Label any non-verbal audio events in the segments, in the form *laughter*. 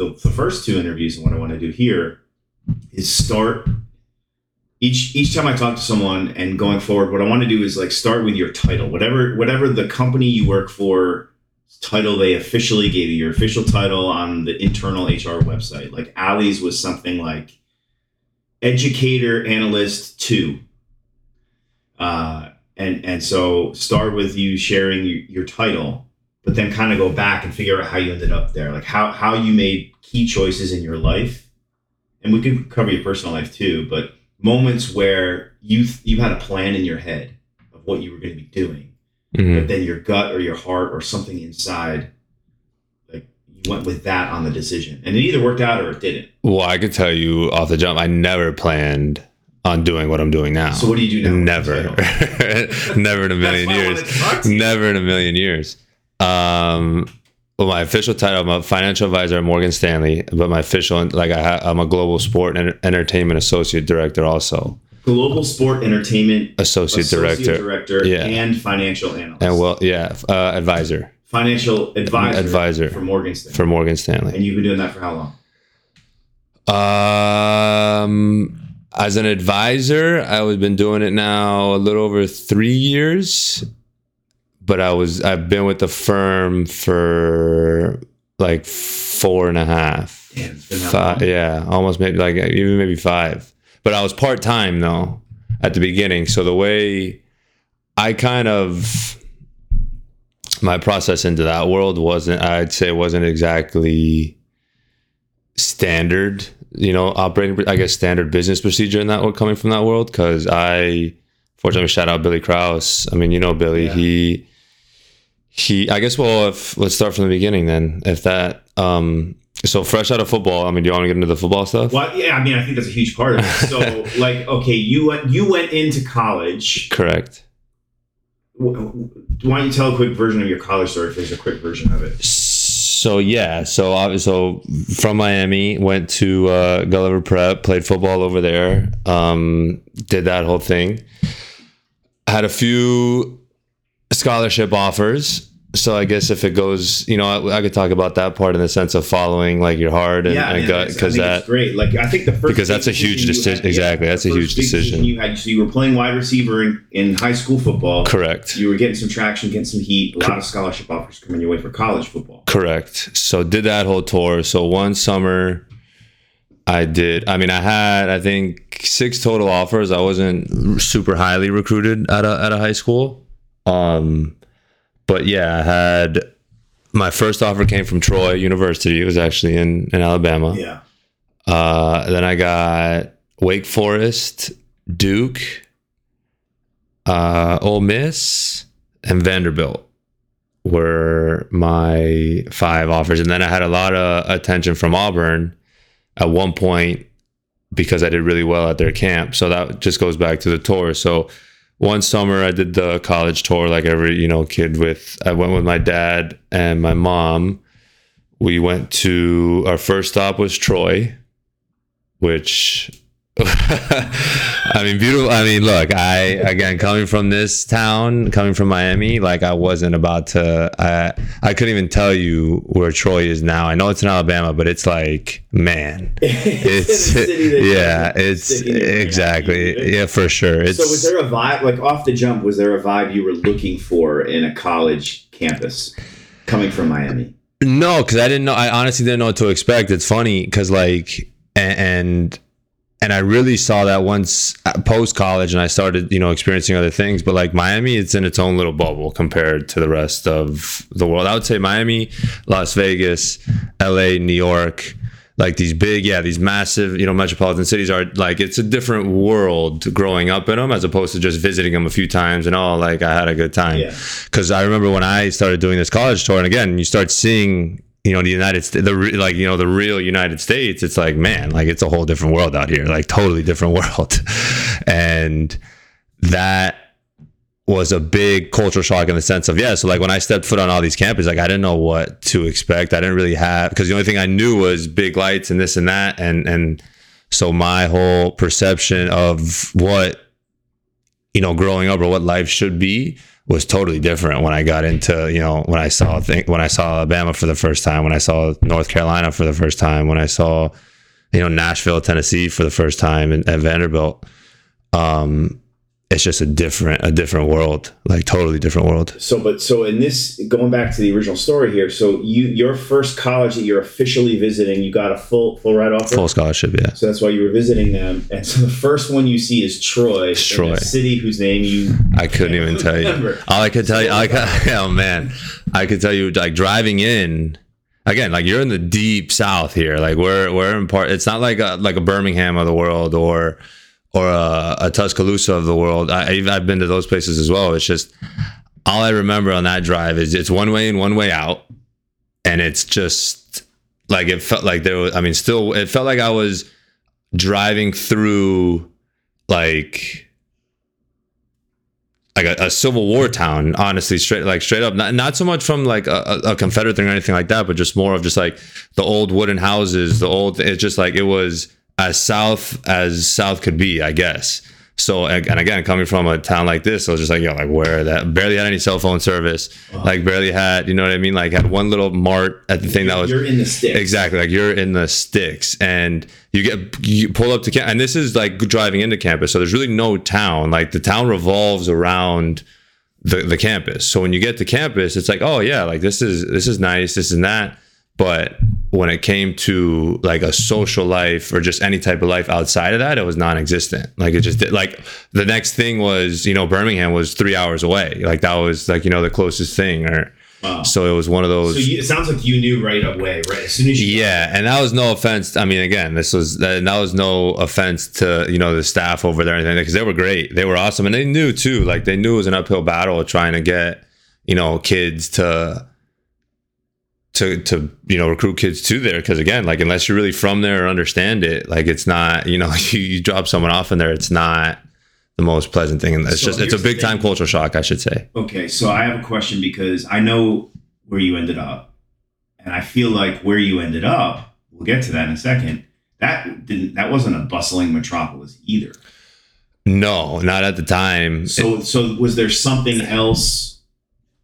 the, the first two interviews and what I want to do here is start each each time I talk to someone and going forward, what I want to do is like start with your title, whatever whatever the company you work for title they officially gave you, your official title on the internal HR website. Like Ali's was something like educator analyst two. Uh, and and so start with you sharing your, your title, but then kind of go back and figure out how you ended up there, like how how you made key choices in your life, and we could cover your personal life too, but moments where you you had a plan in your head of what you were going to be doing, Mhm. but then your gut or your heart or something inside, like you went with that on the decision, and it either worked out or it didn't. Well, I could tell you off the jump, I never planned on doing what I'm doing now. So what do you do now? Never, *laughs* never in a million That's why I years. wanted to talk to you. Never in a million years. Um, well, my official title, I'm a financial advisor at Morgan Stanley, but my official, like I ha- I'm a global sport and entertainment associate director, also Global Sport Entertainment associate, director, director, Yeah. and financial analyst, and well, yeah, uh, advisor financial advisor, Advisor. for Morgan Stanley. for Morgan Stanley. and you've been doing that for how long? Um, as an advisor, I've been doing it now a little over three years, but I was I've been with the firm for like four and a half. Been Five, yeah, almost maybe like even maybe five. But I was part time though at the beginning. So the way I kind of my process into that world wasn't I'd say wasn't exactly standard, you know, operating I guess standard business procedure in that world coming from that world because I fortunately shout out Billy Krause. I mean, you know Billy, Yeah. he he I guess well if let's start from the beginning then. If that um so fresh out of football, I mean, do you want to get into the football stuff? Well, yeah, I mean, I think that's a huge part of it. So, *laughs* like, okay, you went you went into college. Correct. W- Why don't you tell a quick version of your college story? If there's a quick version of it. So yeah, so I so from Miami, went to uh, Gulliver Prep, played football over there, um, did that whole thing. Had a few scholarship offers. So I guess if it goes, you know, I, I could talk about that part in the sense of following like your heart and, yeah, and gut because that great. Like, I think the first Because that's a huge decision exactly, that's a huge decision. You had so you were playing wide receiver in, in high school football. correct. You were getting some traction, getting some heat. A lot of scholarship offers coming your way for college football. Correct. So did that whole tour. So one summer I did I mean I had I think six total offers. I wasn't super highly recruited at a at a high school. Um but yeah, I had my first offer came from Troy University. It was actually in, in Alabama. Yeah. Uh, then I got Wake Forest, Duke, uh, Ole Miss, and Vanderbilt were my five offers. And then I had a lot of attention from Auburn at one point because I did really well at their camp. So that just goes back to the tour. So one summer I did the college tour like every, you know, kid with I went with my dad and my mom. We went to our first stop was Troy, which *laughs* I mean, beautiful. I mean, look, I again coming from this town, coming from Miami, like I wasn't about to. I I couldn't even tell you where Troy is now. I know it's in Alabama, but it's like, man, *laughs* it's yeah, it's exactly yeah for sure. It's so was there a vibe like off the jump? Was there a vibe you were looking for in a college campus coming from Miami? No, because I didn't know. I honestly didn't know what to expect. It's funny because like a- and and I really saw that once uh, post college, and I started you know experiencing other things. But like Miami, it's in its own little bubble compared to the rest of the world. I would say Miami, Las Vegas, L.A., New York. Like these big, yeah, these massive, you know, metropolitan cities are like it's a different world growing up in them as opposed to just visiting them a few times and oh, like I had a good time Yeah. because I remember when I started doing this college tour, and again, you start seeing, you know, the United States, the re- like, you know, the real United States. It's like, man, like it's a whole different world out here, like totally different *laughs* world, and that was a big cultural shock in the sense of yeah. So like when I stepped foot on all these campuses, like I didn't know what to expect. I didn't really have because the only thing I knew was big lights and this and that, and and so my whole perception of what you know, growing up or what life should be was totally different when I got into, you know, when I saw thing when I saw Alabama for the first time, when I saw North Carolina for the first time, when I saw, you know, Nashville, Tennessee for the first time and at Vanderbilt. Um, it's just a different a different world like totally different world. So, but so in this, going back to the original story here, so you your first college that you're officially visiting, you got a full full ride offer. full scholarship yeah. So that's why you were visiting them, and so the first one you see is Troy, It's Troy. city whose name you i couldn't even tell you. all i could tell you I could, *laughs* *laughs* oh man. I could tell you like driving in again like you're in the deep south here. Like we're we're in part it's not like a like a birmingham of the world or or a, a tuscaloosa of the world. I, I've- been to those places as well. It's just all i remember on that drive is it's one way in one way out. And it's just like it felt like there was i mean still it felt like i was driving through like like a, a civil war town honestly straight like straight up. Not, not so much from like a, a confederate thing or anything like that but just more of just like the old wooden houses the old it's just like it was as south as south could be i guess so and again coming from a town like this i was just like yo like where that barely had any cell phone service like barely had you know what i mean like had one little mart at the thing that was you're in the sticks. Exactly. Like you're in the sticks and you get you pull up to camp and this is like driving into campus. So there's really no town. Like the town revolves around the, the campus. So when you get to campus, it's like, oh yeah, like this is this is nice, this and that. But when it came to like a social life or just any type of life outside of that, it was non-existent. Like it just did, like the next thing was, you know, Birmingham was three hours away. Like that was like, you know, the closest thing or Wow. so it was one of those So you, it sounds like you knew right away, right as soon as you. yeah, and that was no offense. I mean, again, this was that that was no offense to you know the staff over there or anything because they were great. They were awesome, and they knew too. Like they knew it was an uphill battle trying to get you know kids to to to you know recruit kids to there because again, like unless you're really from there or understand it, like it's not you know *laughs* you, you drop someone off in there, it's not the most pleasant thing, and it's So just it's a big time cultural shock, I should say. Okay, so I have a question because I know where you ended up, and I feel like where you ended up. We'll get to that in a second. That didn't. That wasn't a bustling metropolis either. No, not at the time. So, so was there something else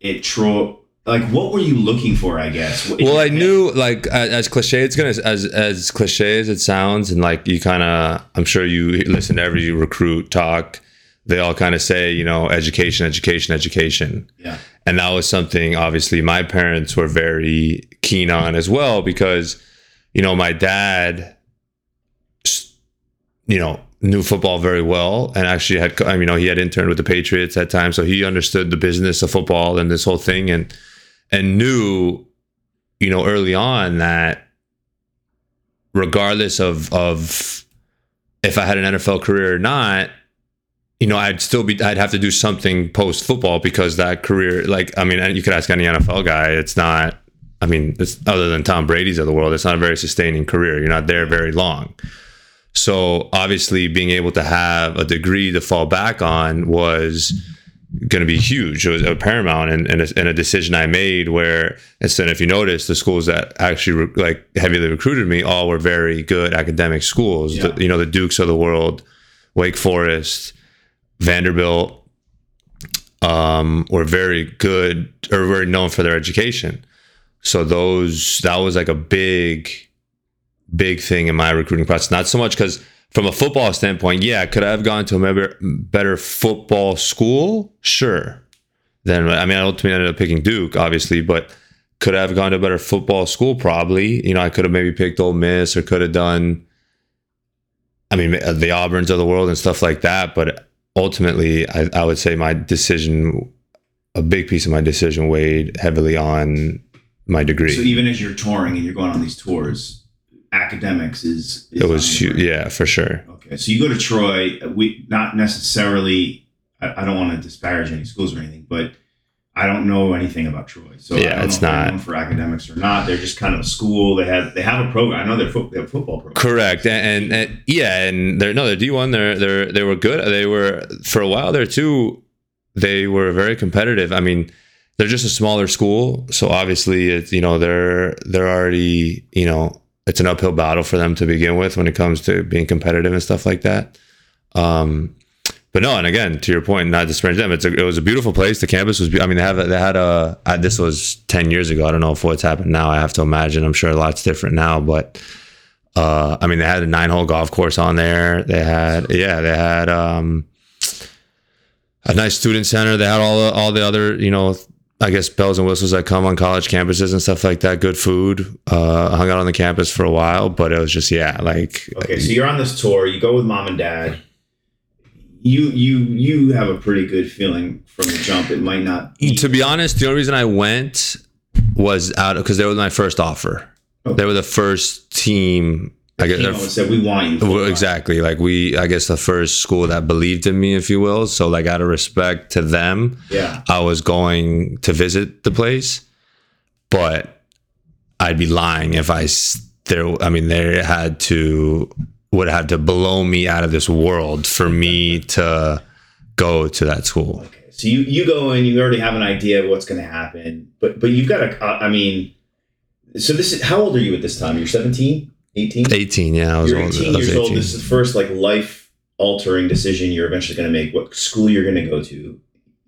at Troy? Like, what were you looking for? I guess. Well i knew like as, as cliche it's gonna as as cliche as it sounds and like you kind of i'm sure you listen to every recruit talk they all kind of say you know education education education Yeah. and that was something obviously my parents were very keen on as well because you know my dad you know knew football very well and actually had I mean, you know he had interned with the patriots at times so he understood the business of football and this whole thing and and knew you know early on that regardless of of if I had an NFL career or not you know, I'd still be, I'd have to do something post football because that career, like, I mean, you could ask any NFL guy, it's not, I mean, it's other than Tom Brady's of the world, it's not a very sustaining career. You're not there very long. So obviously, being able to have a degree to fall back on was going to be huge. It was a paramount, and, and, a, and a decision I made where instead, if you notice, the schools that actually re- like heavily recruited me all were very good academic schools. Yeah. The, you know, the Dukes of the world, Wake Forest, Vanderbilt um, were very good or very known for their education. So those that was like a big, big thing in my recruiting process. Not so much because from a football standpoint, yeah, could I have gone to a better, football school? Sure. Then I mean, I ultimately ended up picking Duke, obviously, but could I have gone to a better football school? Probably. You know, I could have maybe picked Ole Miss or could have done. I mean, the Auburns of the world and stuff like that, but ultimately, I, I would say my decision, a big piece of my decision, weighed heavily on my degree. So even as you're touring and you're going on these tours, academics is. is it was huge, yeah, for sure. Okay, so you go to Troy. We not necessarily. I, I don't want to disparage any schools or anything, but I don't know anything about Troy. So Yeah, it's not- for academics or not. They're just kind of a school. They have they have a program. I know they're fo- they have a football program. Correct, and, and, and yeah, and they're no, they're D one. They're they're they were good. They were for a while there too. They were very competitive. I mean, they're just a smaller school, so obviously, it's you know they're they're already you know it's an uphill battle for them to begin with when it comes to being competitive and stuff like that. Um, but no, and again, to your point, not to disparage them, it's a, it was a beautiful place. The campus was, be- I mean, they have they had a I, this was ten years ago. I don't know if what's happened now. I have to imagine. I'm sure a lot's different now, but uh, I mean, they had a nine hole golf course on there. They had yeah, they had um, a nice student center. They had all the, all the other you know. I guess bells and whistles that come on college campuses and stuff like that. Good food. Uh, I hung out on the campus for a while, but it was just yeah, like Okay, so you're on this tour. You go with mom and dad. You you you have a pretty good feeling from the jump. It might not. Be, To be honest, the only reason I went was out because they were my first offer. Okay. They were the first team. I guess you know, said we want you. well, exactly like we. I guess the first school that believed in me, if you will. So like out of respect to them, Yeah. I was going to visit the place, but I'd be lying if I there. I mean, they had to would have to blow me out of this world for me to go to that school. Okay. So you you go in. You already have an idea of what's going to happen, but but you've got to. I mean, so this is how old are you at this time? You're 17, 18. 18, yeah, I was You're old. 18 I was years old. This is the first like life altering decision you're eventually going to make. What school you're going to go to?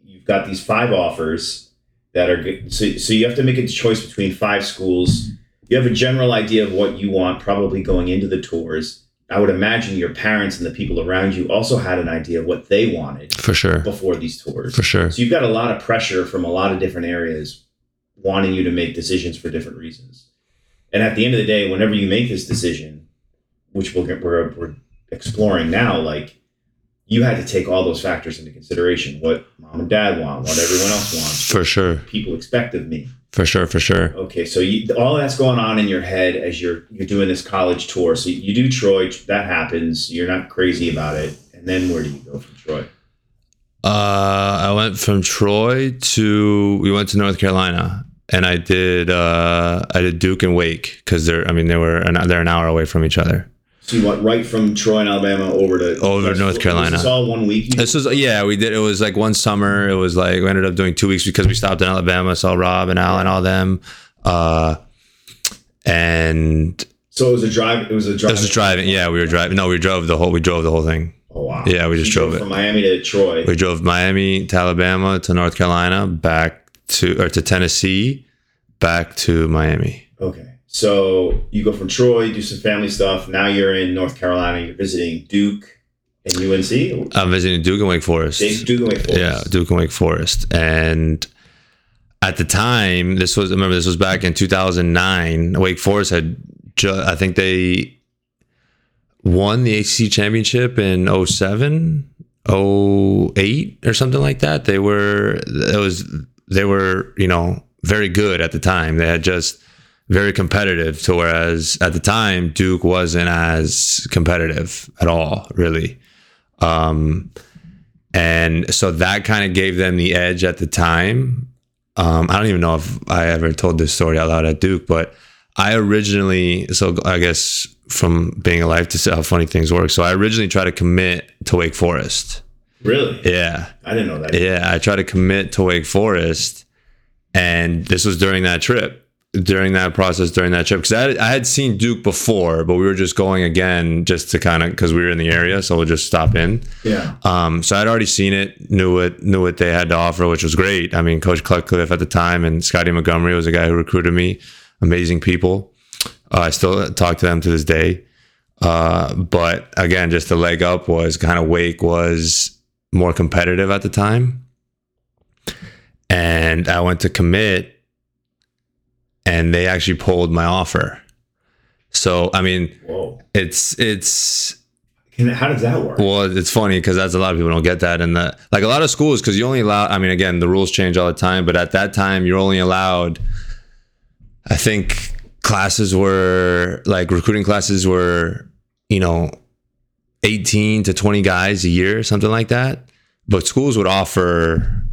You've got these five offers that are good. So so you have to make a choice between five schools. You have a general idea of what you want, probably going into the tours. I would imagine your parents and the people around you also had an idea of what they wanted For sure. before these tours. For sure. So you've got a lot of pressure from a lot of different areas wanting you to make decisions for different reasons. And at the end of the day, whenever you make this decision, which we'll get, we're, we're exploring now, like you had to take all those factors into consideration what mom and dad want, what everyone else wants, For sure. people expect of me. For sure. For sure. Okay, so you, all that's going on in your head as you're you're doing this college tour. So you do Troy, that happens. You're not crazy about it, and then where do you go from Troy? Uh, I went from Troy to we went to North Carolina, and I did uh, I did Duke and Wake because they're I mean they were an, they're an hour away from each other. So you went right from Troy and Alabama over to Over to North Carolina. Was this all one week. This was yeah we did it was like one summer it was like we ended up doing two weeks because we stopped in Alabama saw Rob and Al and all them, uh, and so it was a drive. It was a drive. this was driving yeah we were driving no we drove the whole we drove the whole thing Oh wow. Yeah, we just You drove it. from Miami to Troy. we drove Miami to Alabama to North Carolina back to or to Tennessee back to Miami. Okay. So you go from Troy, do some family stuff. Now you're in North Carolina. You're visiting Duke and UNC. I'm visiting Duke and Wake Forest. Duke and Wake Forest. Yeah, Duke and Wake Forest. And at the time, this was remember this was back in 2009. Wake Forest had ju- I think they won the ACC championship in 07, 08 or something like that. They were it was they were, you know, very good at the time. They had just very competitive to whereas at the time Duke wasn't as competitive at all, really. Um and so that kind of gave them the edge at the time. Um, I don't even know if I ever told this story out loud at Duke, but I originally, so I guess from being alive to see how funny things work. So I originally tried to commit to Wake Forest. Really? Yeah. I didn't know that. Yeah. I tried to commit to Wake Forest. And this was during that trip, during that process, during that trip. Because I, had- I had seen Duke before, but we were just going again just to kind of, because we were in the area. So we'll just stop in. Yeah. Um, so I'd already seen it, knew it, knew what they had to offer, which was great. I mean, Coach Cutcliffe at the time and Scottie Montgomery was a guy who recruited me. Amazing people. Uh, I still talk to them to this day. Uh, but again, just the leg up was kind of Wake was more competitive at the time. And I went to commit and they actually pulled my offer. So, I mean, Whoa. it's, it's, Can, how does that work? well, it's funny because that's a lot of people don't get that, and the like a lot of schools because you only allow. I mean, again, the rules change all the time, but at that time, you're only allowed. I think classes were like recruiting classes were, you know, 18 to 20 guys a year, something like that. But schools would offer,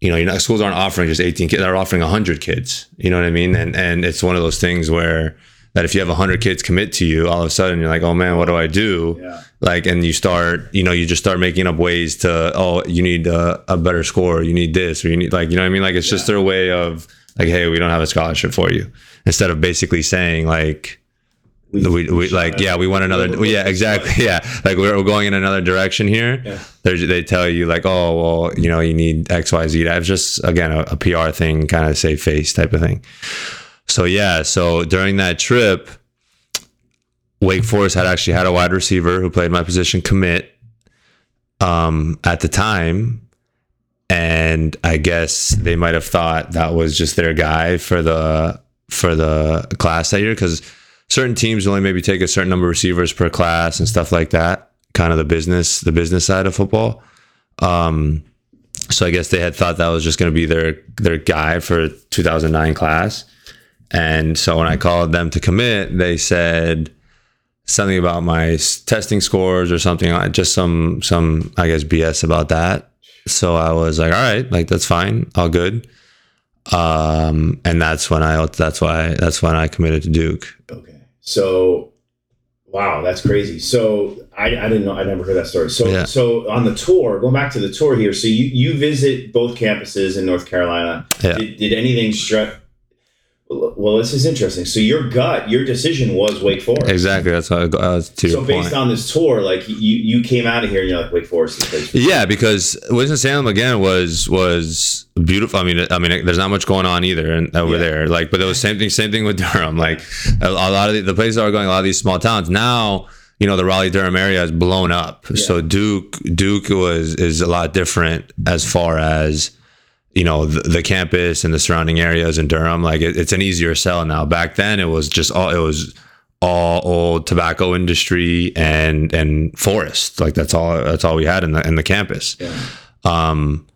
you know, you're not, schools aren't offering just 18 kids; they're offering 100 kids. You know what I mean? And and it's one of those things where that if you have 100 kids commit to you, all of a sudden you're like, oh man, what do I do? yeah. like and you start you know you just start making up ways to oh you need a, a better score you need this or you need like you know what i mean like it's just their way of like hey we don't have a scholarship for you instead of basically saying like we, we like yeah we want another well, yeah exactly yeah. Like we're, we're going in another direction here. Yeah. They tell you like oh well you know you need xyz that's just again a, a pr thing kind of save face type of thing. So yeah so during that trip wake forest had actually had a wide receiver who played my position commit um at the time. And i guess they might have thought that was just their guy for the for the class that year because certain teams only maybe take a certain number of receivers per class and stuff like that kind of the business the business side of football. Um so i guess they had thought that was just going to be their their guy for 2009 class. And so when i called them to commit they said something about my testing scores or something uh, just some some i guess bs about that. So i was like all right like that's fine all good. Um and that's when i that's why that's when i committed to duke. Okay. So, wow, that's crazy. So I, I didn't know. I never heard that story. So Yeah. so on the tour, going back to the tour here. So you you visit both campuses in North Carolina. Yeah. Did, did anything strike? Well, this is interesting. So your gut, your decision was Wake Forest. Exactly. That's how I go, uh, to So based point. on this tour, like you you came out of here and you're like Wake Forest is place. yeah, because Winston Salem again was was beautiful. I mean, I mean, there's not much going on either and over Yeah. there. Like, but it was same thing. Same thing with *laughs* Durham. Like a, a lot of the, the places are going, a lot of these small towns now. You know, the Raleigh Durham area is blown up. So Duke Duke was is a lot different as far as you know the, the campus and the surrounding areas in Durham. Like it, it's an easier sell now. Back then, it was just all it was all old tobacco industry and and forest. Like that's all that's all we had in the in the campus. Yeah. Um,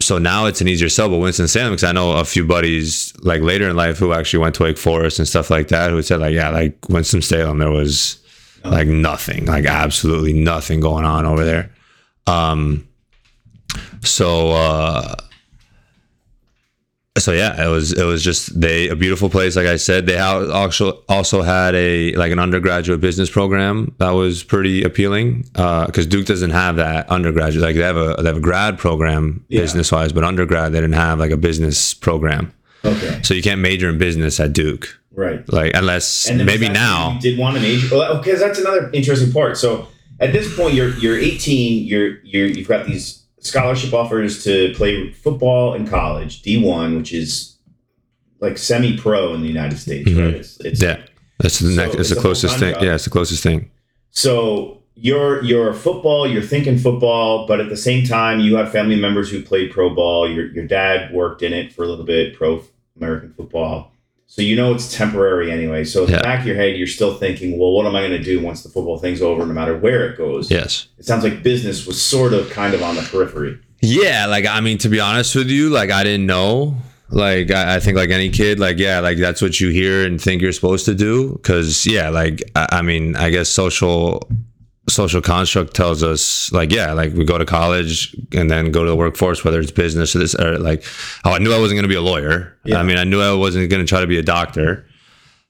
so now it's an easier sell, but Winston Salem, because I know a few buddies like later in life who actually went to Wake Forest and stuff like that, who said like, yeah, like Winston Salem, there was like nothing, like absolutely nothing going on over there. Um, so uh, so yeah, it was it was just they a beautiful place. Like I said, they also also had a like an undergraduate business program that was pretty appealing because Duke doesn't have that undergraduate. Like they have a they have a grad program Yeah. business wise, but undergrad they didn't have like a business program. Okay. So you can't major in business at Duke, Right. like unless maybe now. you did want to major. Well, because that's another interesting part. So at this point, you're you're 18. You're you're you've got these scholarship offers to play football in college, D1, which is like semi-pro in the United States, Mhm. right? It's, it's Yeah, that's the So next. It's it's the closest thing. Yeah, it's the closest thing. So you're you're football, you're thinking football, but at the same time, you have family members who played pro ball. Your your dad worked in it for a little bit, pro American football. So you know it's temporary anyway. So in Yeah. the back of your head, you're still thinking, well, what am I going to do once the football thing's over, no matter where it goes? Yes. It sounds like business was sort of kind of on the periphery. Yeah, like I mean, to be honest with you, like I didn't know. Like I, I think, like any kid, like yeah, like that's what you hear and think you're supposed to do. Because yeah, like I, I mean, I guess social social construct tells us like yeah, like we go to college and then go to the workforce, whether it's business or this or like oh, I knew I wasn't going to be a lawyer. Yeah. I mean, I knew I wasn't going to try to be a doctor.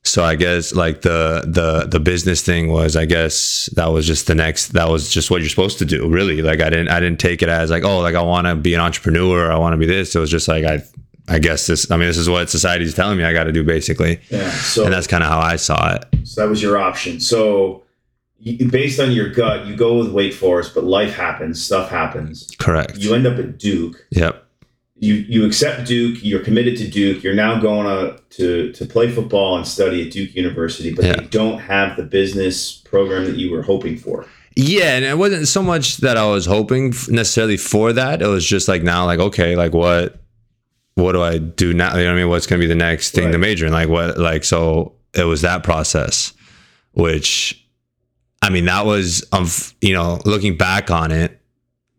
So I guess like the the the business thing was I guess that was just the next that was just what you're supposed to do really like I didn't I didn't take it as like oh like I want to be an entrepreneur I want to be this it was just like I I guess this I mean this is what society's telling me I got to do basically Yeah. So and that's kind of how I saw it So that was your option. So, you, based on your gut, you go with Wake Forest, but life happens, stuff happens. correct You end up at Duke. yep You you accept Duke. You're committed to Duke. You're now going to to, to play football and study at Duke University, but Yeah. they don't have the business program that you were hoping for. Yeah, and it wasn't so much that I was hoping necessarily for that. It was just like now, like okay, like what, what do I do now? You know what I mean? What's going to be the next thing to major in? Like what? Like so, it was that process, which, I mean, that was um, you know, looking back on it,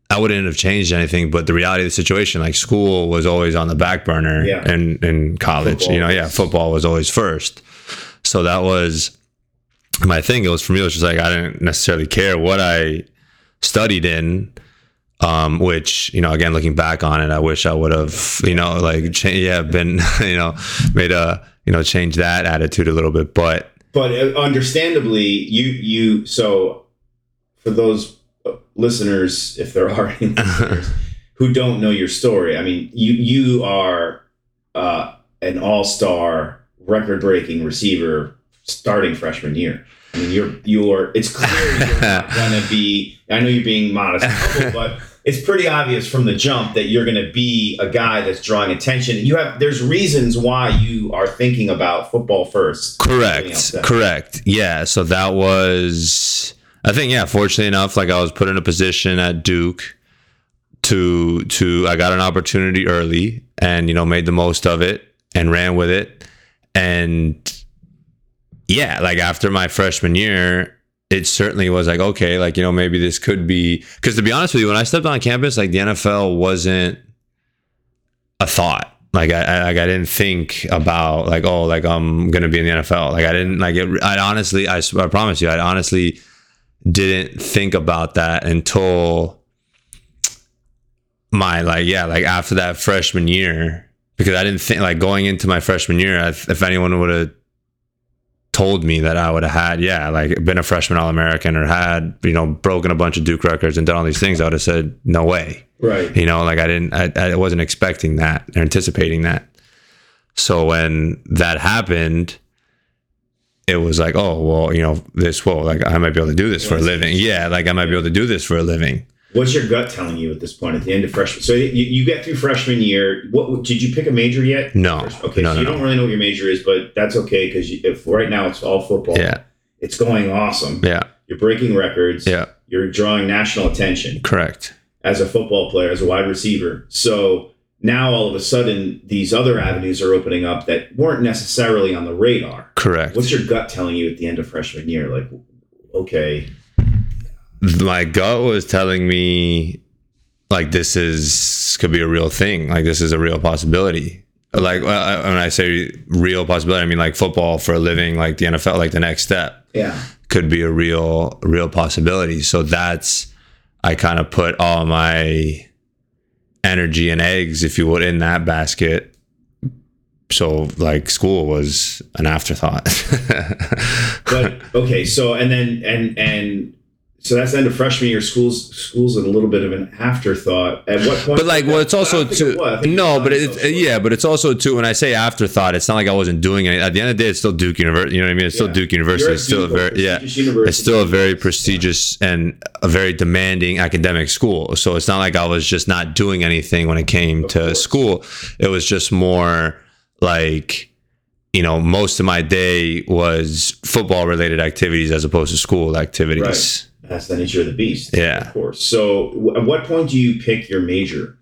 I wouldn't have changed anything. But the reality of the situation, like school was always on the back burner, Yeah. and in college, Football you know, yeah, football was always first. So that was my thing. It was for me. It was just like I didn't necessarily care what I studied in. Um, which you know, again, looking back on it, I wish I would have, you know, like, cha- yeah, been, *laughs* you know, made a, you know, change that attitude a little bit. But But uh, understandably, you you so for those uh, listeners, if there are any *laughs* listeners who don't know your story, I mean, you you are uh, an all star, record breaking receiver starting freshman year. I mean, you're you're. It's clear you're not *laughs* to be. I know you're being modest, but it's pretty obvious from the jump that you're going to be a guy that's drawing attention. You have there's reasons why you are thinking about football first. Correct. Correct. Yeah. So that was. I think yeah. Fortunately enough, like I was put in a position at Duke to to I got an opportunity early and you know made the most of it and ran with it and yeah like after my freshman year it certainly was like okay like you know maybe this could be because to be honest with you when I stepped on campus like the NFL wasn't a thought. Like I, I like I didn't think about like oh like I'm gonna be in the NFL like I didn't like it I honestly I, I promise you I honestly didn't think about that until my like yeah like after that freshman year because I didn't think like going into my freshman year if, if anyone would have told me that I would have had yeah like been a freshman all American or had you know broken a bunch of Duke records and done all these things I would have said no way. Right. You know like I didn't I, I wasn't expecting that or anticipating that. So when that happened it was like oh well you know this well like I might be able to do this for a living. Yeah like I might be able to do this for a living What's your gut telling you at this point at the end of freshman? So you, you get through freshman year. What did you pick a major yet? No. Okay, no, so you no, don't really know what your major is, but that's okay because if right now it's all football. Yeah. It's going awesome. Yeah. You're breaking records. Yeah. You're drawing national attention Correct. as a football player, as a wide receiver. So now all of a sudden these other avenues are opening up that weren't necessarily on the radar. Correct. What's your gut telling you at the end of freshman year? Like, okay, my gut was telling me like this is could be a real thing. Like this is a real possibility. Like when i say real possibility i mean like football for a living like the nfl like the next step yeah, could be a real real possibility. So that's i kind of put all my energy and eggs if you would in that basket. So like school was an afterthought. *laughs* But okay, so and then and and so that's the end of freshman year. Schools schools a little bit of an afterthought. At what point? But like, well, it's also too. it was. I think No, but it's also- yeah, but it's also too. When I say afterthought, it's not like I wasn't doing it. At the end of the day, it's still Duke University. You know what I mean? It's still Yeah. Duke University. It's still a Duke, a very yeah. prestigious university. It's still a very prestigious and a very demanding academic school. So it's not like I was just not doing anything when it came to course. school. It was just more like you know most of my day was football related activities as opposed to school activities. That's the nature of the beast. Yeah. of course. So, w- at what point do you pick your major?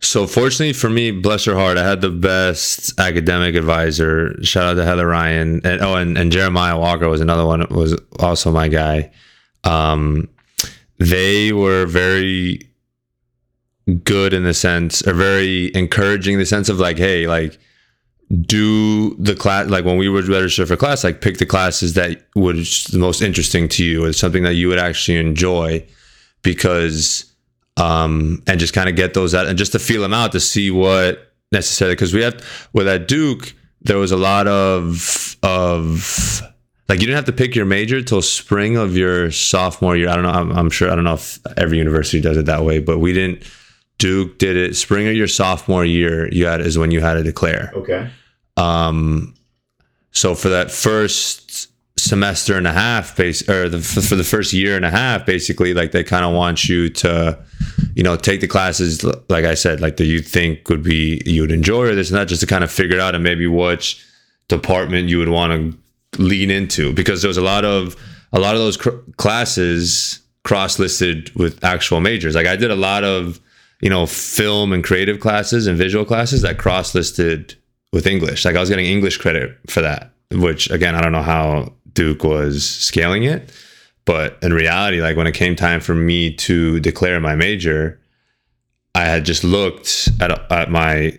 So fortunately for me, bless her heart, I had the best academic advisor. Shout out to Heather Ryan, and oh, and, and Jeremiah Walker was another one. Was also my guy. Um, they were very good in the sense, or very encouraging in the sense of like, hey, like do the class like when we would register for class like pick the classes that was the most interesting to you or something that you would actually enjoy because um and just kind of get those out and just to feel them out to see what necessarily because we have with at duke there was a lot of of like you didn't have to pick your major till spring of your sophomore year. I don't know i'm, I'm sure i don't know if every university does it that way but we didn't duke did it spring of your sophomore year you had is when you had to declare Okay. um, so for that first semester and a half, base or the, for the first year and a half, basically, like they kind of want you to, you know, take the classes, like I said, like that you think would be you would enjoy or this and that, just to kind of figure out and maybe which department you would want to lean into because there was a lot of a lot of those cr- classes cross listed with actual majors. Like I did a lot of you know film and creative classes and visual classes that cross listed with English. Like I was getting English credit for that, which again, I don't know how Duke was scaling it. But in reality, like when it came time for me to declare my major, I had just looked at, at my,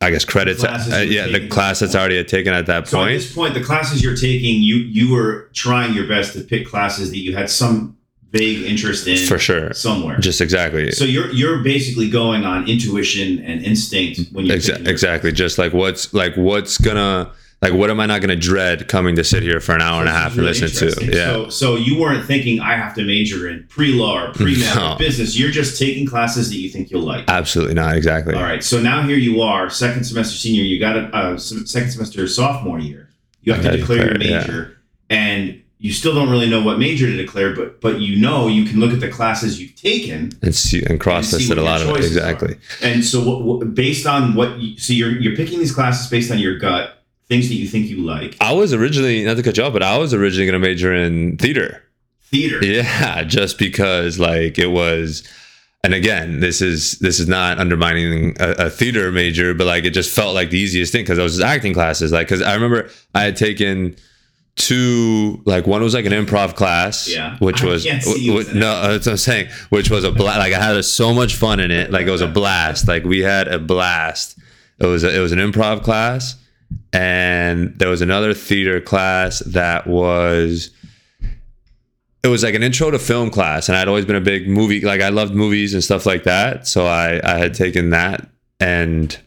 I guess, credits. uh, yeah, the class that's already had taken at that point. So at this point, the classes you're taking, you you were trying your best to pick classes that you had some vague interest in For sure. somewhere. Just exactly. so you're you're basically going on intuition and instinct when you're Exa- exactly. Just like what's like what's gonna like what am I not gonna dread coming to sit here for an hour and a half is and listen to? Yeah. So, so you weren't thinking I have to major in pre-law or *laughs* pre-med No. business. You're just taking classes that you think you'll like. Absolutely not. Exactly. All right. So now here you are, second semester senior. You got a uh, second semester sophomore year. You have to Yeah, declare your declare, yeah. major, and you still don't really know what major to declare. But but you know you can look at the classes you've taken, and see, and cross And see listed a lot of it exactly. and so what, what, based on what you so you're you're picking these classes based on your gut, things that you think you like. I was originally not to cut you off, but I was originally going to major in theater. Theater, Yeah, just because like it was, and again, this is this is not undermining a, a theater major, but like it just felt like the easiest thing because I was just acting classes. Like because I remember I had taken two like one was like an improv class Yeah. which was w- as w- no that's what i'm saying which was a blast like i had so much fun in it like it was a blast like we had a blast it was a, it was an improv class and there was another theater class that was it was like an intro to film class and i'd always been a big movie like i loved movies and stuff like that so i i had taken that and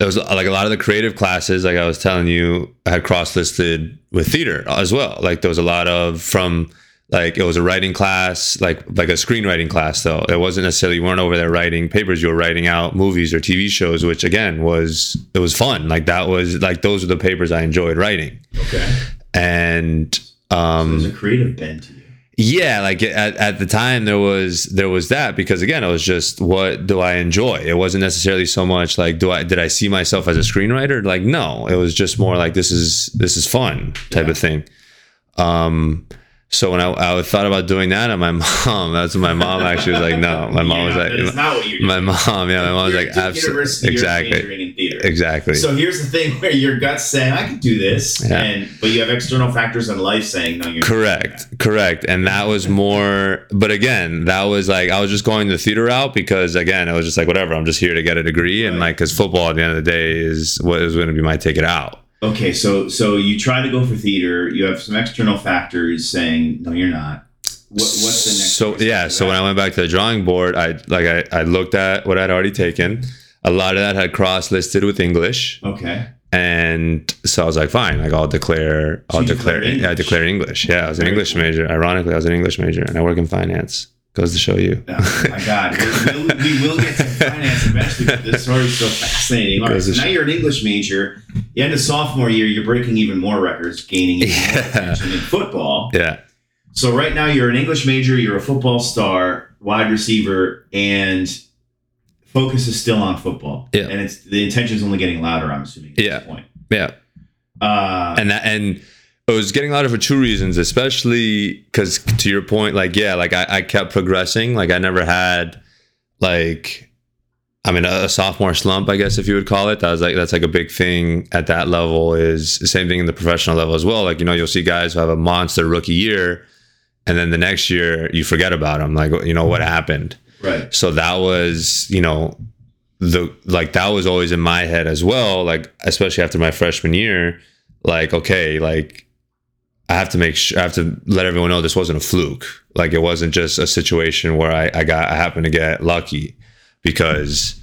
there was like a lot of the creative classes like i was telling you i had cross listed with theater as well like there was a lot of from like it was a writing class like like a screenwriting class though it wasn't necessarily you weren't over there writing papers you were writing out movies or tv shows which again was it was fun like that was like those were the papers i enjoyed writing okay. and um There's a creative bent. Yeah like at, at the time there was there was that because again it was just what do i enjoy? It wasn't necessarily so much like do i did i see myself as a screenwriter? Like no it was just more like this is this is fun type Yeah. of thing. Um so when I, I thought about doing that and my *laughs* mom that's when my mom actually was like no my mom was like not what you're my mom yeah my mom was like absolutely exactly majoring in theater. exactly So here's the thing where your gut's saying, I could do this, Yeah. and but you have external factors in life saying, no, you're Correct, correct. And that was more, but again, that was like, I was just going the theater route because, again, it was just like, whatever, I'm just here to get a degree. And like, because football at the end of the day is what is going to be my ticket out. Okay, so so you try to go for theater. You have some external factors saying, no, you're not. What, what's the next? So, yeah. So when? I went back to the drawing board, I like, I, I looked at what I'd already taken. A lot of that had cross listed with English. okay, And so I was like, fine, like I'll declare, I'll you declare, I English. declared English. Yeah. I was an English major. Ironically, I was an English major and I work in finance. Goes to show you. oh my God, we, we, we will get to finance eventually. But this is so fascinating. All right, so now you're an English major. The end of sophomore year, you're breaking even more records, gaining even more Yeah. attention in football. Yeah. So right now you're an English major, you're a football star, wide receiver, and focus is still on football. Yeah. And it's the intention is only getting louder, I'm assuming, at Yeah. this point. Yeah. Uh, and that and it was getting louder for two reasons especially because to your point like yeah like I, I kept progressing. Like i never had like i mean a, a sophomore slump i guess if you would call it. That was like that's like a big thing at that level is the same thing in the professional level as well. Like you know you'll see guys who have a monster rookie year and then the next year you forget about them like you know what happened. Right. so that was you know the like that was always in my head as well like especially after my freshman year like okay like i have to make sure i have to let everyone know this wasn't a fluke. Like it wasn't just a situation where i, I got i happened to get lucky because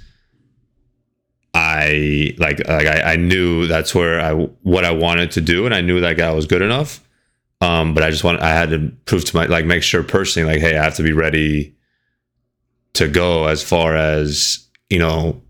i like like I, I knew that's where i what i wanted to do and i knew that i was good enough. Um but i just want i had to prove to my like make sure personally like hey i have to be ready to go as far as you know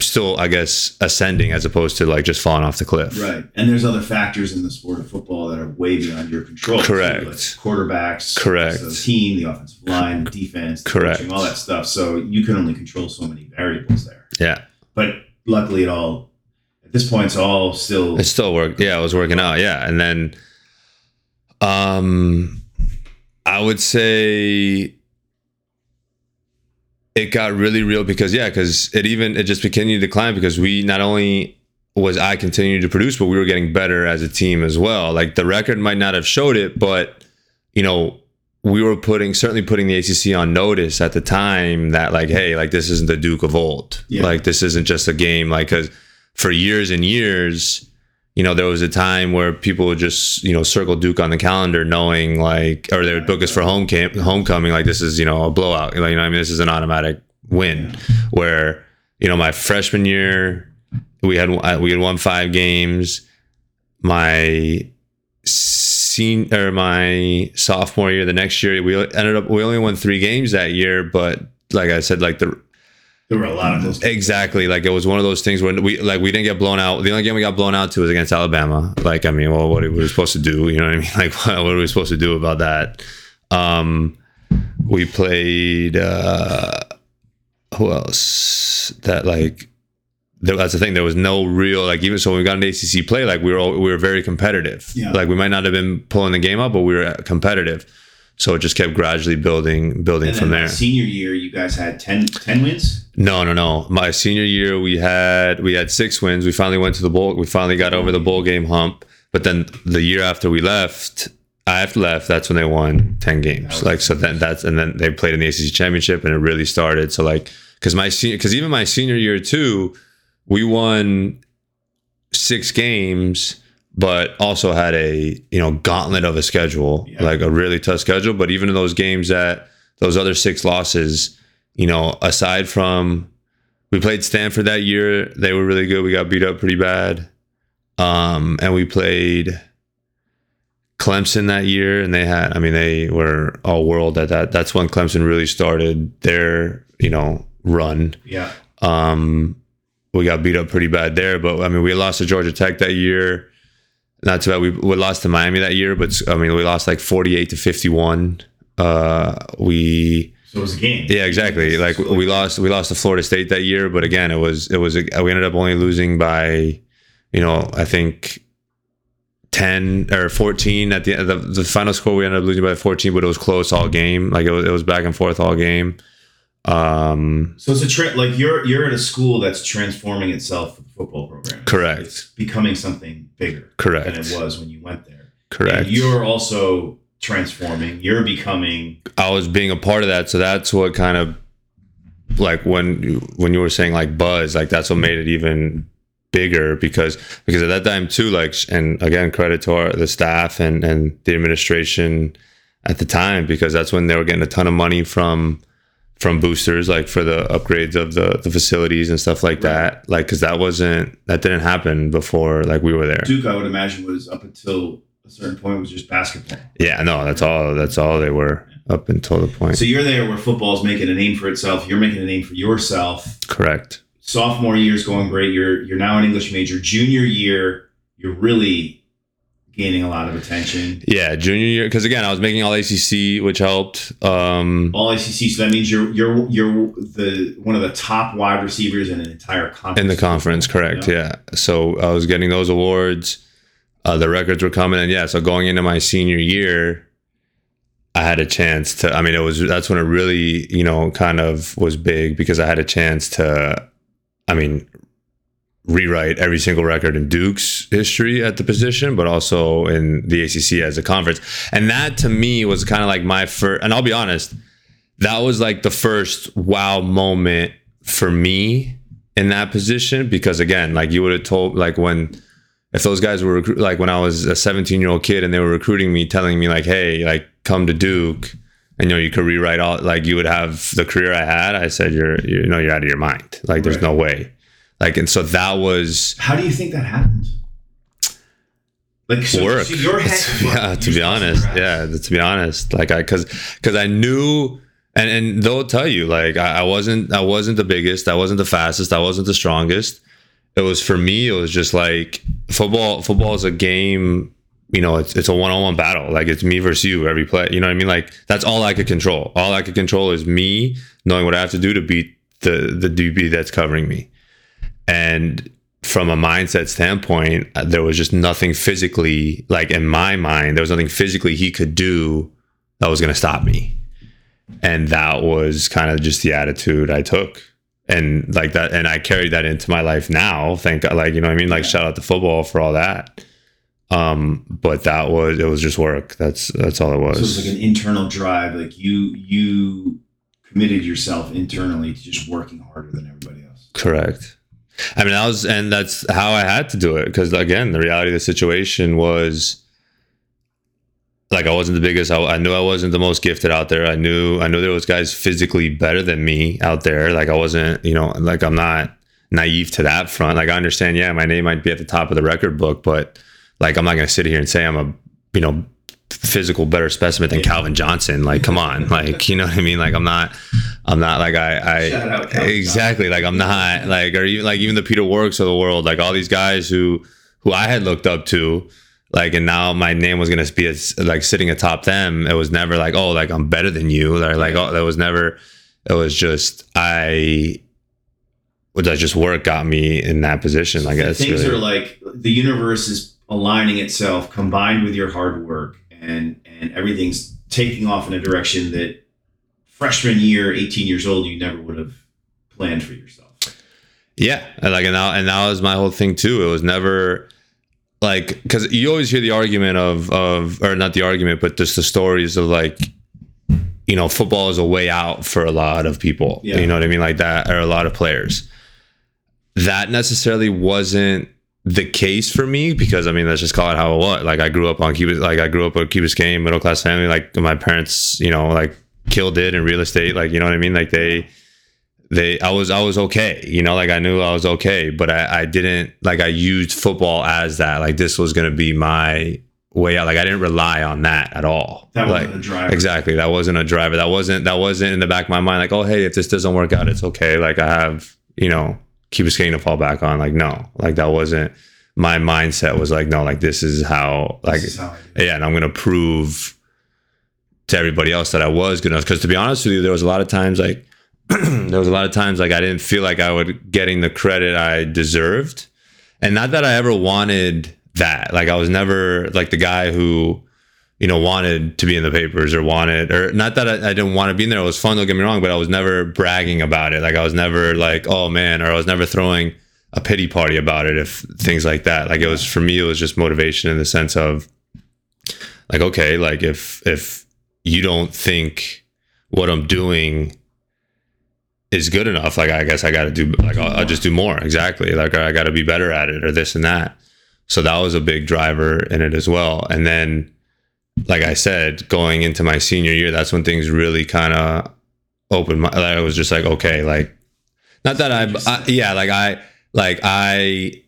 still i guess ascending as opposed to like just falling off the cliff Right. And there's other factors in the sport of football that are way beyond your control. Correct. like quarterbacks, Correct. the team, the offensive line, the defense, the Correct. coaching, all that stuff. So you can only control so many variables there. yeah But luckily, it all at this point, it's all still it still worked yeah it was working out yeah and then um i would say it got really real because yeah because it even it just continued to decline because we not only was i continuing to produce but we were getting better as a team as well like the record might not have showed it but you know we were putting certainly putting the ACC on notice at the time that like hey like this isn't the Duke of old Yeah. like this isn't just a game like because for years and years you know there was a time where people would just you know circle Duke on the calendar knowing like or they would book us for home camp homecoming like this is you know a blowout. Like you know I mean? This is an automatic win where you know my freshman year we had uh, we had won five games. My senior or my sophomore year the next year we ended up we only won three games that year but like i said like the There were a lot of those. Exactly. Like it was one of those things when we like we didn't get blown out. The only game we got blown out to was against Alabama. Like I mean, well, what are we supposed to do? You know what I mean? *laughs* Like what, what are we supposed to do about that? Um, we played. uh Who else? That like. there- That's the thing. There was no real like even so when we got an ACC play like we were all, we were very competitive. Yeah. Like we might not have been pulling the game up, but we were competitive. So it just kept gradually building building from there. senior year, you guys had 10, 10 wins. No, no, no. My senior year, we had we had six wins. We finally went to the bowl. We finally got over the bowl game hump. But then the year after we left, I have left. That's when they won ten games. Like so, then that's and then they played in the ACC championship, and it really started. So like, because my senior, because even my senior year too, we won six games, but also had a you know gauntlet of a schedule, Yeah. like a really tough schedule. But even in those games that those other six losses, you know, aside from we played Stanford that year, they were really good. We got beat up pretty bad. Um, and we played Clemson that year, and they had, I mean, they were all world at that. That's when Clemson really started their, you know, run. Yeah. Um, we got beat up pretty bad there, but I mean, we lost to Georgia Tech that year. Not too bad. We, we lost to Miami that year, but I mean, we lost like 48 to 51. Uh, we, So it was a game. yeah, exactly. Like we lost, we lost to Florida State that year, but again, it was, it was, a, we ended up only losing by, you know, I think 10 or 14 at the end. The, the final score, we ended up losing by 14, but it was close all game. Like it was, it was back and forth all game. Um, So it's a tra- like you're you're at a school that's transforming itself for the football program. Correct. It's becoming something bigger correct. than it was when you went there. Correct. And you're also transforming. You're becoming. I was being a part of that, so that's what kind of like when you- when you were saying like buzz, like that's what made it even bigger because because at that time too, like and again credit to our, the staff and and the administration at the time because that's when they were getting a ton of money from from boosters like for the upgrades of the the facilities and stuff like that like because that wasn't that didn't happen before like we were there Duke, I would imagine, was up until a certain point was just basketball. yeah no that's all that's all they were up until the point So you're there where football's making a name for itself. You're making a name for yourself. correct Sophomore year is going great. You're you're now an English major. Junior year, you're really gaining a lot of attention. Yeah, junior year because again I was making all ACC, which helped. Um, All ACC, so that means you're you're you're the one of the top wide receivers in an entire conference. in the conference, correct? Yeah. So I was getting those awards. Uh, the records were coming, and yeah. So going into my senior year, I had a chance to. I mean, it was that's when it really, you know, kind of was big because I had a chance to. I mean, rewrite every single record in Duke's history at the position, but also in the ACC as a conference. And that to me was kind of like my first. And I'll be honest, that was like the first wow moment for me in that position because again, like you would have told, like when if those guys were recru- like when I was a 17 year old kid and they were recruiting me, telling me like, hey, like come to Duke. And you know you could rewrite all like you would have the career I had. I said you're you know you're out of your mind. Like there's Right. no way. Like and so that was How do you think that happened? Like so, work. so your head, yeah, to be honest, yeah, to be honest, like I, cause, cause I knew, and and they'll tell you, like I, I wasn't, I wasn't the biggest, I wasn't the fastest, I wasn't the strongest. It was for me, it was just like football. Football is a game. You know, it's it's a one on one battle. Like it's me versus you every play. You know what I mean? Like that's all I could control. All I could control is me knowing what I have to do to beat the the DB that's covering me. And from a mindset standpoint, uh, there was just nothing physically, like in my mind, there was nothing physically he could do that was going to stop me. And that was kind of just the attitude I took. And like that, and I carried that into my life now. Thank God, like, you know what I mean? Like, shout out to football for all that. Um, but that was, it was just work. That's, that's all it was. So it's was. like an internal drive. Like you you committed yourself internally to just working harder than everybody else. Correct. I mean, I was, and that's how I had to do it. Because again, the reality of the situation was like I wasn't the biggest. I, I knew I wasn't the most gifted out there. I knew, I knew there was guys physically better than me out there. Like I wasn't, you know, like I'm not naive to that front. Like I understand, yeah, my name might be at the top of the record book, but like I'm not going to sit here and say I'm a, you know, physical better specimen than Yeah. Calvin Johnson. Like, come on, like you know what I mean? Like I'm not, I'm not like I, I out exactly like I'm not like or even like even the Peter Warricks of the world, like all these guys who who I had looked up to, like and now my name was gonna be like sitting atop them. It was never like oh like I'm better than you. Like like oh that was never. It was just I. That just work got me in that position. I guess things really. are like the universe is aligning itself combined with your hard work and and everything's taking off in a direction that freshman year 18 years old you never would have planned for yourself Yeah, and like and now and that was my whole thing too. It was never like because you always hear the argument of of or not the argument, but just the stories of like you know football is a way out for a lot of people. Yeah. You know what I mean, like that, or a lot of players. That necessarily wasn't the case for me because I mean let's just call it how it was. Like I grew up on Cuba, like I grew up a Key game, middle class family. Like my parents, you know, like killed it in real estate. Like you know what I mean. Like they they I was I was okay. You know, like I knew I was okay, but I, I didn't like I used football as that. Like this was gonna be my way out. Like I didn't rely on that at all. that like wasn't a driver exactly. That wasn't a driver. That wasn't that wasn't in the back of my mind, like, oh hey, if this doesn't work out, it's okay. Like I have, you know, keep a skating to fall back on. Like, no. Like that wasn't my mindset was like, no, like this is how like is how I do it. yeah, and I'm gonna prove to everybody else that I was good enough. Because to be honest with you, there was a lot of times like *clears throat* there was a lot of times like I didn't feel like I would getting the credit I deserved, and not that I ever wanted that. Like I was never like the guy who you know wanted to be in the papers or wanted or not that I, I didn't want to be in there. It was fun. Don't get me wrong, but I was never bragging about it. Like I was never like oh man, or I was never throwing a pity party about it if things like that. Like it was for me, it was just motivation in the sense of like okay, like if if you don't think what I'm doing is good enough, like I guess I got to do like I'll, I'll just do more. Exactly, like I got to be better at it or this and that. So that was a big driver in it as well. And then, like I said, going into my senior year, that's when things really kind of opened my. Like, I was just like, okay, like not that I, I yeah, like I like I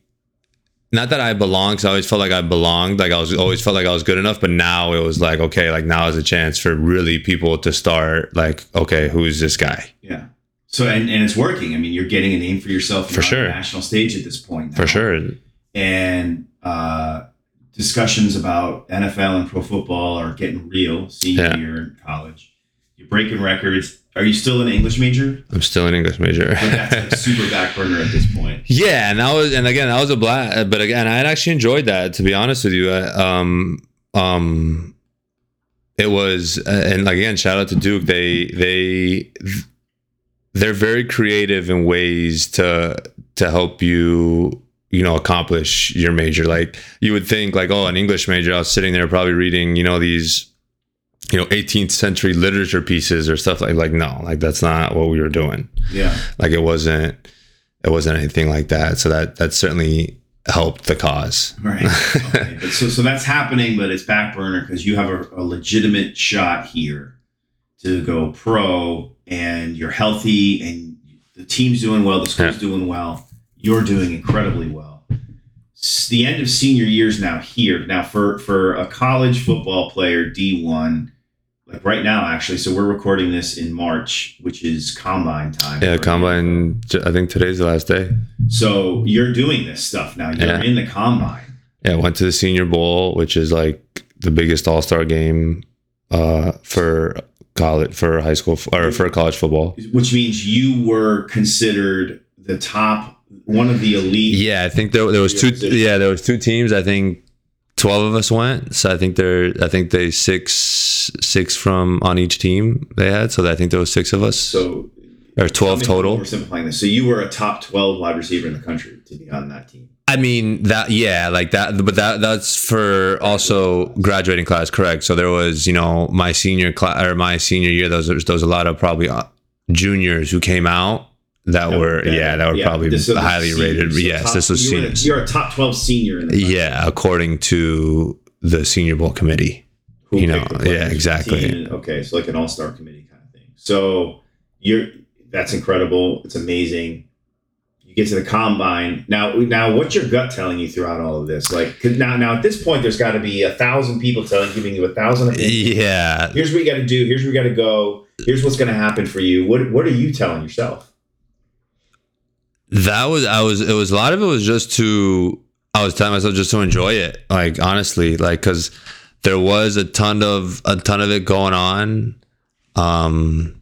not that I belonged because I always felt like I belonged. Like I was always felt like I was good enough. But now it was like, okay, like now is a chance for really people to start like, okay, who is this guy? yeah so and, and it's working i mean you're getting a name for yourself For sure. the national stage at this point For sure. and uh, discussions about NFL and pro football are getting real senior Yeah. year in college. You're breaking records. Are you still an English major? I'm still an English major. That's like *laughs* super back burner at this point. Yeah, and that was, and again, that was a blast. But again, I had actually enjoyed that. To be honest with you, I, um, um, it was, and like again, shout out to Duke. They they they're very creative in ways to to help you you know accomplish your major like you would think like oh an english major i was sitting there probably reading you know these you know 18th century literature pieces or stuff like like no like that's not what we were doing Yeah. like it wasn't it wasn't anything like that so that that certainly helped the cause Right. Okay. but so so that's happening, but it's back burner because you have a, a legitimate shot here to go pro, and you're healthy, and the team's doing well, the school's doing well, you're doing incredibly well. S- The end of senior years now here. Now for for a college football player, D one, like right now actually. So we're recording this in March, which is combine time. yeah for- combine i think today's the last day So you're doing this stuff now. You're Yeah. in the combine. yeah went to the senior bowl which is like the biggest all-star game uh for college for high school or for college football which means you were considered the top one of the elite. yeah i think there, there was two yeah there was two teams i think 12 of us went so i think there i think they six six from on each team they had so i think there was six of us So or 12 total We're simplifying this. So you were a top twelve wide receiver in the country to be on that team. I mean that yeah, like that but that that's for also graduating class, correct. So there was, you know, my senior class or my senior year, there was, there was a lot of probably uh, juniors who came out that were yeah, that were Yeah, probably highly seniors. rated. So yes, top- this was you seniors. You're a top twelve senior in the. Yeah, according to the senior bowl committee. Who you know, picked the players yeah, exactly. Okay, so like an all star committee kind of thing. So you're that's incredible. It's amazing. You get to the combine. Now, now, what's your gut telling you throughout all of this? Like 'cause now, now at this point, there's got to be a thousand people telling, giving you a thousand opinions. Yeah. Here's what you got to do. Here's where you got to go. Here's what's going to happen for you. What What are you telling yourself? That was I was it was a lot of it was just to I was telling myself just to enjoy it. Like honestly, like cuz there was a ton of a ton of it going on um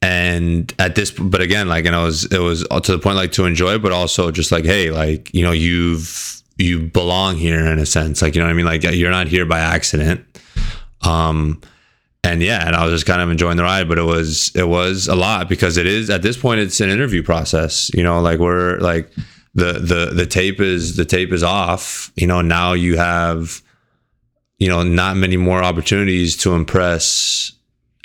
and at this but again like and it was it was to the point like to enjoy but also just like hey like you know you've you belong here in a sense like you know what I mean like you're not here by accident um and yeah and i was just kind of enjoying the ride but it was it was a lot because it is at this point it's an interview process you know like we're like the the the tape is the tape is off you know now you have you know not many more opportunities to impress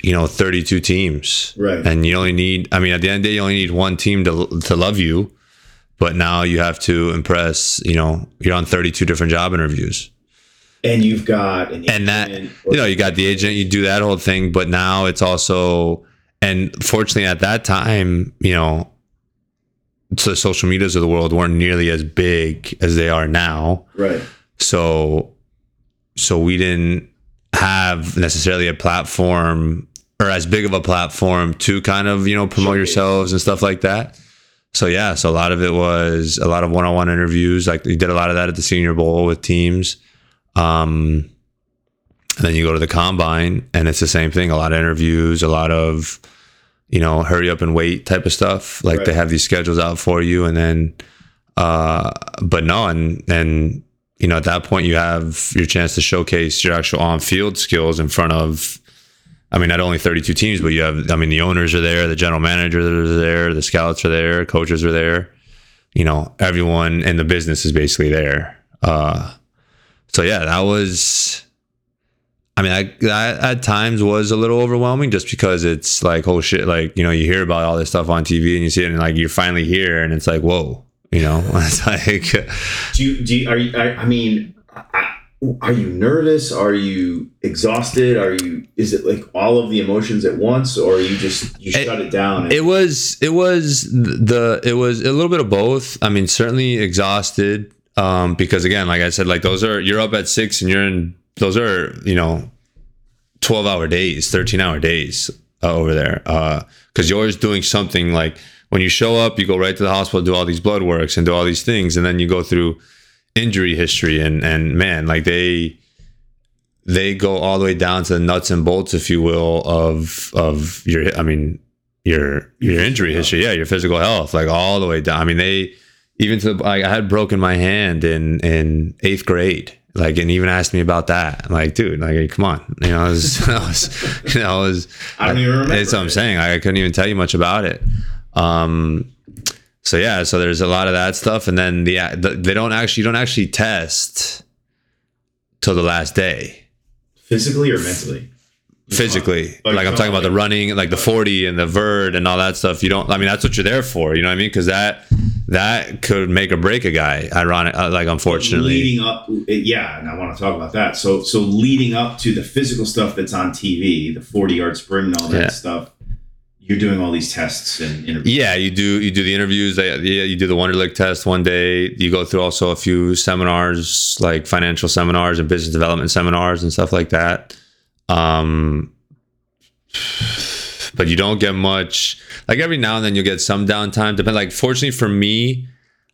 you know 32 teams Right. and you only need i mean at the end of the day you only need one team to to love you but now you have to impress you know you're on 32 different job interviews And you've got an and that you know you got the agent you do that whole thing but now it's also and fortunately at that time you know so the social medias of the world weren't nearly as big as they are now. Right. so so we didn't have necessarily a platform or as big of a platform to kind of you know promote yourselves and stuff like that. So yeah so a lot of it was a lot of one-on-one interviews like we did a lot of that at the senior bowl with teams um and then you go to the combine and it's the same thing a lot of interviews a lot of you know hurry up and wait type of stuff like Right. they have these schedules out for you and then uh but no and and you know at that point you have your chance to showcase your actual on-field skills in front of I mean, not only 32 teams, but you have, I mean, the owners are there, the general managers are there, the scouts are there, coaches are there. You know, everyone in the business is basically there. Uh, so yeah, that was, I mean, I, that at times was a little overwhelming just because it's like, oh shit, like, you know, you hear about all this stuff on TV and you see it and like you're finally here and it's like, whoa, you know, *laughs* it's like, Do you, do you, are you, I, I mean, I, are you nervous? Are you exhausted? Are you, is it like all of the emotions at once or you just, you It- shut it down? And, It was it was the it was a little bit of both. I mean, certainly exhausted um, because again, like I said, like those are you're up at six and you're in those are you know twelve hour days, thirteen hour days uh, over there because you're always doing something. Like when you show up, you go right to the hospital, do all these blood works and do all these things, and then you go through injury history and and man, like they they go all the way down to the nuts and bolts, if you will, of of your. I mean, your your injury history, yeah, your physical health, like all the way down. I mean, they even to like I had broken my hand in in eighth grade, like, and even asked me about that. I'm like, dude, like, come on, you know, I was, *laughs* it was you know, it was. I don't even remember. That's what I'm saying. I couldn't even tell you much about it. Um, so yeah, so there's a lot of that stuff, and then the, the they don't actually you don't actually test till the last day physically or mentally? physically. Like, Like, I'm talking about the running, like the 40 and the vert and all that stuff. You don't. I mean, that's what you're there for. You know what I mean? Because that that could make or break a guy. Ironic. uh, Like unfortunately. leading up yeah and i want to talk about that so so leading up to the physical stuff that's on tv the 40 yard sprint and all that Yeah. stuff you're doing all these tests and interviews Yeah, you do. You do the interviews. They, yeah, you do the Wonderlic test one day. You go through also a few seminars, like financial seminars and business development seminars and stuff like that. Um, but you don't get much. Like every now and then, you'll get some downtime. Depend. Like fortunately for me,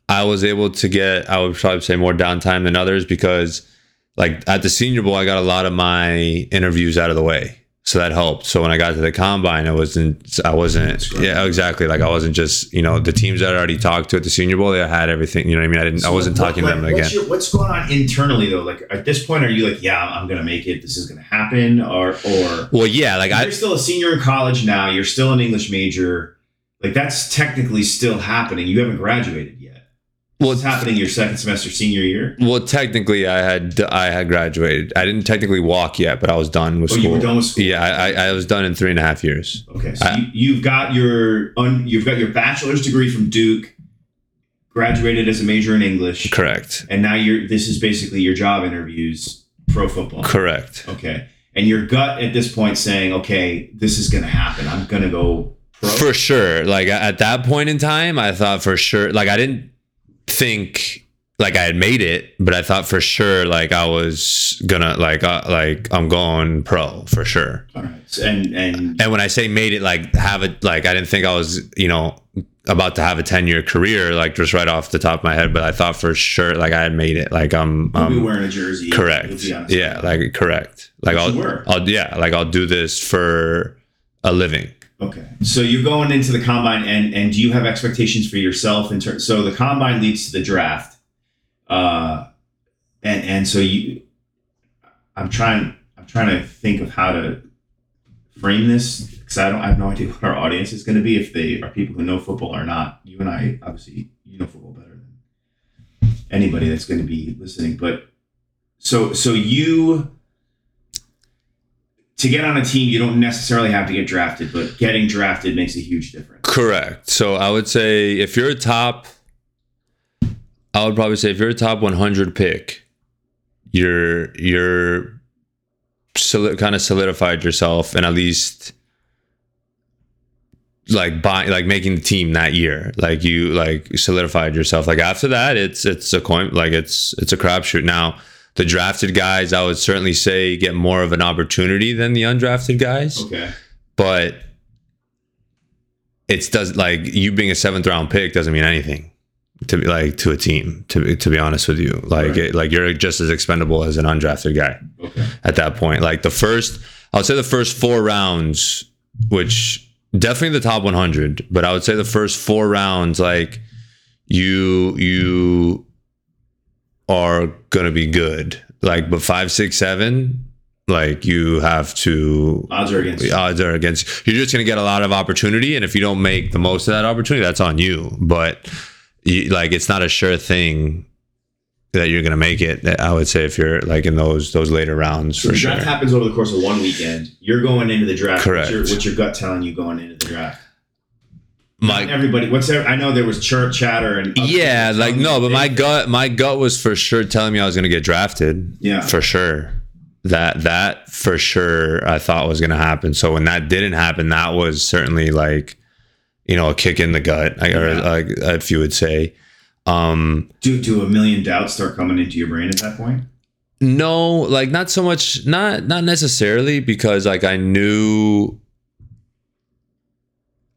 I was able to get. I would probably say more downtime than others because, like at the Senior Bowl, I got a lot of my interviews out of the way. So that helped. So when I got to the combine, I wasn't, I wasn't, yeah, exactly. Like I wasn't just, you know, the teams that I already talked to at the Senior Bowl, they had everything. You know what I mean? I didn't, I wasn't what- talking to them what's again. your- what's going on internally though like at this point are you like yeah i'm gonna make it this is gonna happen or or Well, yeah, like I, you're still a senior in college now you're still an english major like that's technically still happening you haven't graduated well, what's happening your second semester senior year well, technically, I had, I had graduated. I didn't technically walk yet, but I was done with oh school. you were done with school Yeah, I, I, I was done in three and a half years. Okay, so I- you, you've got your un, you've got your bachelor's degree from Duke, graduated as a major in English, Correct. and now you're this is basically your job interviews pro football. Correct. Okay, and your gut at this point saying, okay, this is going to happen. I'm going to go pro? For sure. Like at that point in time, I thought for sure, like I didn't think like I had made it, but I thought for sure like I was gonna like uh, like I'm going pro for sure. All right. And and And when I say made it, like have it, like I didn't think I was, you know, about to have a 10 year career, like just right off the top of my head, but I thought for sure like I had made it. Like I'm, um, wearing a jersey. correct. You'll be on a- Yeah. Like correct. Like I'll. I'll, yeah, like I'll do this for a living. Okay. So you're going into the combine, and and do you have expectations for yourself in terms? So the combine leads to the draft, uh, and and so you, I'm trying I'm trying to think of how to frame this because I don't I have no idea *laughs* what our audience is going to be if they are people who know football or not. You and I obviously you know football better than anybody that's going to be listening, but so so you to get on a team, you don't necessarily have to get drafted, but getting drafted makes a huge difference. Correct. So I would say if you're a top, I would probably say if you're a top 100 pick, you're you're soli- kind of solidified yourself and at least like buying like making the team that year. Like you like solidified yourself. Like after that, it's it's a coin like it's it's a crapshoot. Now the drafted guys, I would certainly say get more of an opportunity than the undrafted guys Okay. but it's does like you being a seventh round pick doesn't mean anything to be like to a team to be, to be honest with you like Right. it, like you're just as expendable as an undrafted guy Okay. at that point like the first I would say the first four rounds which definitely the top 100 but I would say the first four rounds like you you are gonna be good like but five six seven like you have to Odds are against. odds are against you're just going to get a lot of opportunity and if you don't make the most of that opportunity that's on you but you, like it's not a sure thing that you're going to make it i would say if you're like in those those later rounds So for the sure draft happens over the course of one weekend. You're going into the draft. Correct. What's your, what's your gut telling you going into the draft? My Everybody, what's there? I know there was church chatter and yeah like no but my gut my gut was for sure telling me i was going to get drafted Yeah. for sure that that for sure i thought was going to happen so when that didn't happen that was certainly like you know a kick in the gut or Yeah. like if you would say um Do do a million doubts start coming into your brain at that point? no like not so much not not necessarily because like i knew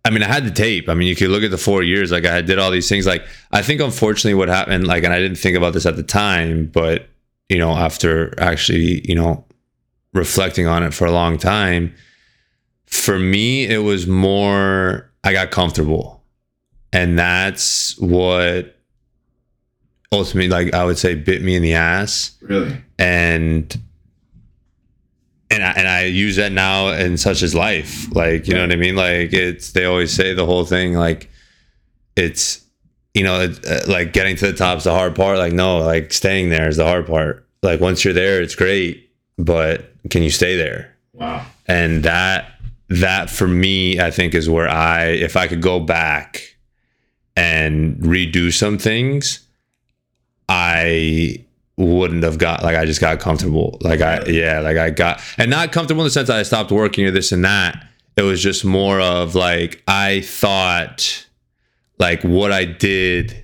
i mean i had the tape. I mean you could look at the four years like i did all these things. Like i think unfortunately what happened like and i didn't think about this at the time but you know after actually you know reflecting on it for a long time for me it was more i got comfortable. And that's what ultimately like i would say bit me in the ass. Really? and and I, and I use that now in such as life like you know what I mean? Like it's they always say the whole thing like it's you know it, uh, like getting to the top's the hard part like no like staying there is the hard part. Like once you're there it's great but can you stay there? Wow. and that that for me i think is where i if i could go back and redo some things i wouldn't have got like i just got comfortable like i yeah like i got and not comfortable in the sense that i stopped working or this and that it was just more of like i thought like what i did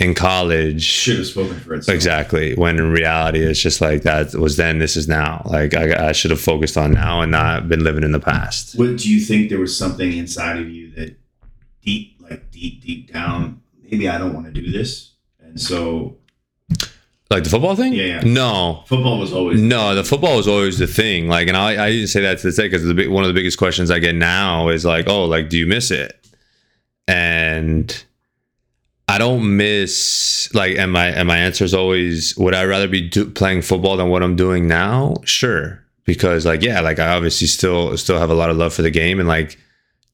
in college Should have spoken for itself. Exactly. When in reality, it's just like that was then, this is now. Like I, I should have focused on now and not been living in the past. What do you think there was something inside of you that deep, like deep, deep down, maybe I don't want to do this, and so Like the football thing? Yeah, yeah. No, football was always no. The football was always the thing. Like, and I, I didn't say that to the sake because the one of the biggest questions I get now is like, oh, like, do you miss it? And I don't miss like, and my and my answer is always, would I rather be do, playing football than what I'm doing now? Sure, because like, yeah, like I obviously still still have a lot of love for the game, and like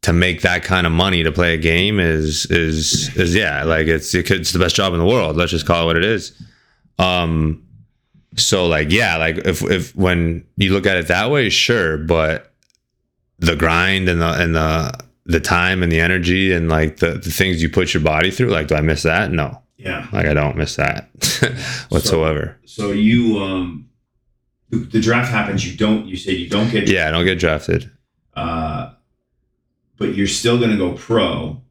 to make that kind of money to play a game is is is yeah, like it's it's the best job in the world. Let's just call it what it is. Um, so like yeah, like if if when you look at it that way, sure, but the grind and the and the the time and the energy and like the, the things you put your body through, like do I miss that? No. yeah. Like I don't miss that *laughs* whatsoever. So you, um, the, the draft happens. You don't. You say you don't get. yeah, I don't get drafted. Uh, but you're still going to go pro.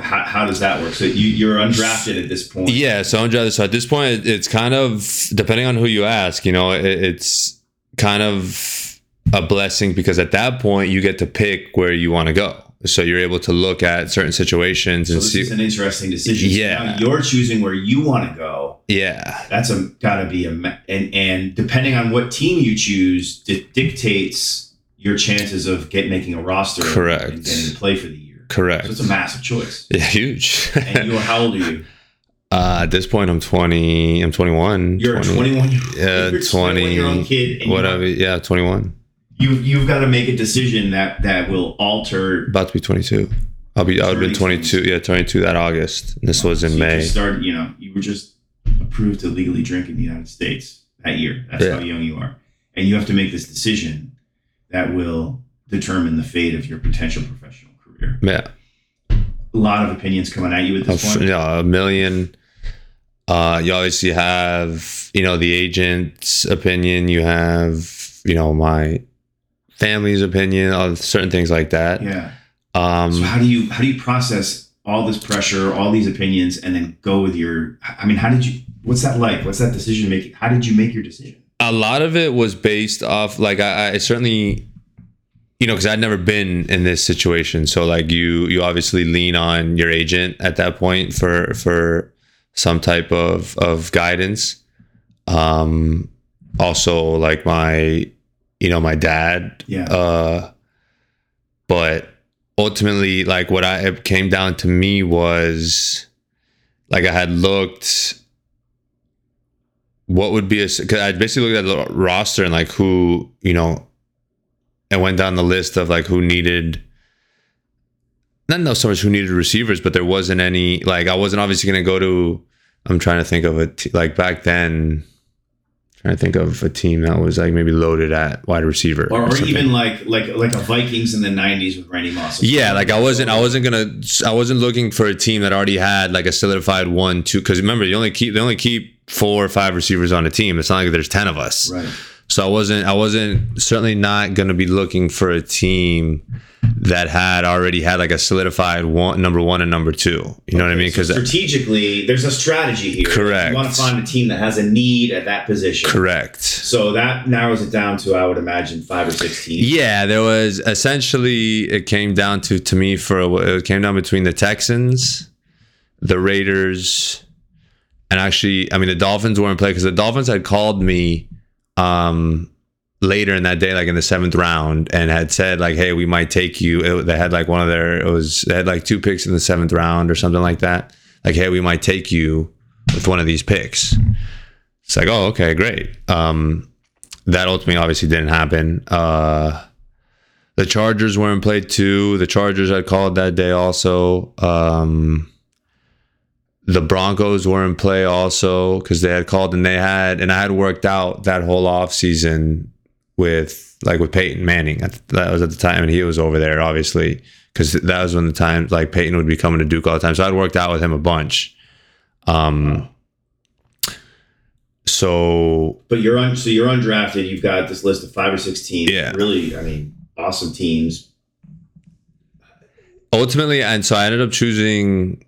How, how does that work? So you, you're undrafted at this point. Yeah, so undrafted, so at this point, it's kind of depending on who you ask. You know, it, it's kind of a blessing because at that point you get to pick where you want to go. So you're able to look at certain situations So and see. is an interesting decision. So Yeah. now you're choosing where you want to go. yeah, That's a got to be a and and depending on what team you choose, di- dictates your chances of get making a roster. Correct. And getting to play for the. Correct. So it's a massive choice. *laughs* yeah, huge. And you, how old are you? uh, at this point, I'm 20. I'm 21. You're a 21 year old. Yeah, you're a 20 year old kid. Whatever. Yeah, 21. You you've got to make a decision that that will alter. About to be 22. I'll be. I would have been 22. Yeah, 22 that August. And this was in So you May. just started. You know, you were just approved to legally drink in the United States that year. That's Yeah. how young you are, and you have to make this decision that will determine the fate of your potential professional. Yeah. A lot of opinions coming at you at this point. yeah, a million. Uh, you obviously have, you know, the agent's opinion. You have, you know, my family's opinion of certain things like that. Yeah. Um, So how do you how do you process all this pressure, all these opinions, and then go with your? I mean, how did you? What's that like? What's that decision making? How did you make your decision? a lot of it was based off, like, I, I certainly, you know, because I'd never been in this situation. So, like, you, you obviously lean on your agent at that point for, for some type of, of guidance. Um, also, like, my, you know, my dad, Yeah. uh, but ultimately, like what I it came down to me was like I had looked what would be a because I basically looked at the roster and like who you know and went down the list of like who needed not know so much who needed receivers, but there wasn't any like I wasn't obviously gonna go to I'm trying to think of it like back then trying to think of a team that was like maybe loaded at wide receiver or, or something. even like like like a Vikings in the '90s with Randy Moss. Yeah, like I wasn't, I wasn't gonna, I wasn't looking for a team that already had like a solidified one, two. Because remember, you only keep, they only keep four or five receivers on a team. It's not like there's ten of us. Right. So I wasn't, I wasn't certainly not gonna be looking for a team that had already had like a solidified one, number one and number two. You know what I mean? So Because uh, strategically, there's a strategy here. Correct. You want to find a team that has a need at that position. correct. So that narrows it down to, I would imagine, five or six teams. Yeah, there was essentially it came down to to me for it came down between the Texans, the Raiders, and actually, I mean the Dolphins were in play because the Dolphins had called me um later in that day, like in the seventh round, and had said like, "Hey, we might take you." It, they had like one of their it was they had like two picks in the seventh round or something like that. Like, "Hey, we might take you with one of these picks." It's like, "Oh, okay, great." Um, that ultimately obviously didn't happen. Uh, the Chargers were in play too. The Chargers I called that day also. Um, the Broncos were in play also because they had called and they had and I had worked out that whole off season with like with Peyton Manning. That was at the time and he was over there obviously because that was when the time like Peyton would be coming to Duke all the time. So I'd worked out with him a bunch. Um. So But you're on. So you're undrafted. You've got this list of five or six teams. Yeah. Really, I mean, awesome teams. ultimately and so i ended up choosing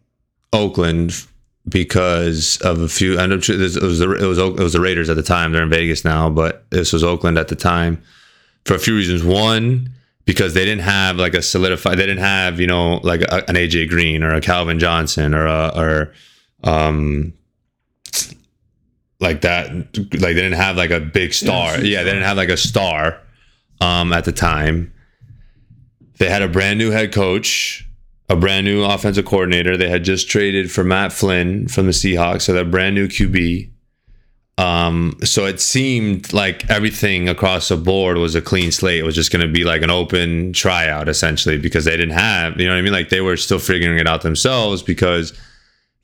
oakland because of a few I choo- it was the, it was it was the raiders at the time. They're in vegas now but this was oakland at the time for a few reasons. One because they didn't have like a solidified they didn't have you know like a, an aj green or a calvin johnson or a or um like that like they didn't have like a big star. Yeah, yeah they didn't have like a star um at the time. They had a brand new head coach, a brand new offensive coordinator. They had just traded for Matt Flynn from the Seahawks, so that brand new QB. Um, so it seemed like everything across the board was a clean slate. It was just going to be like an open tryout essentially because they didn't have, you know what I mean? Like they were still figuring it out themselves because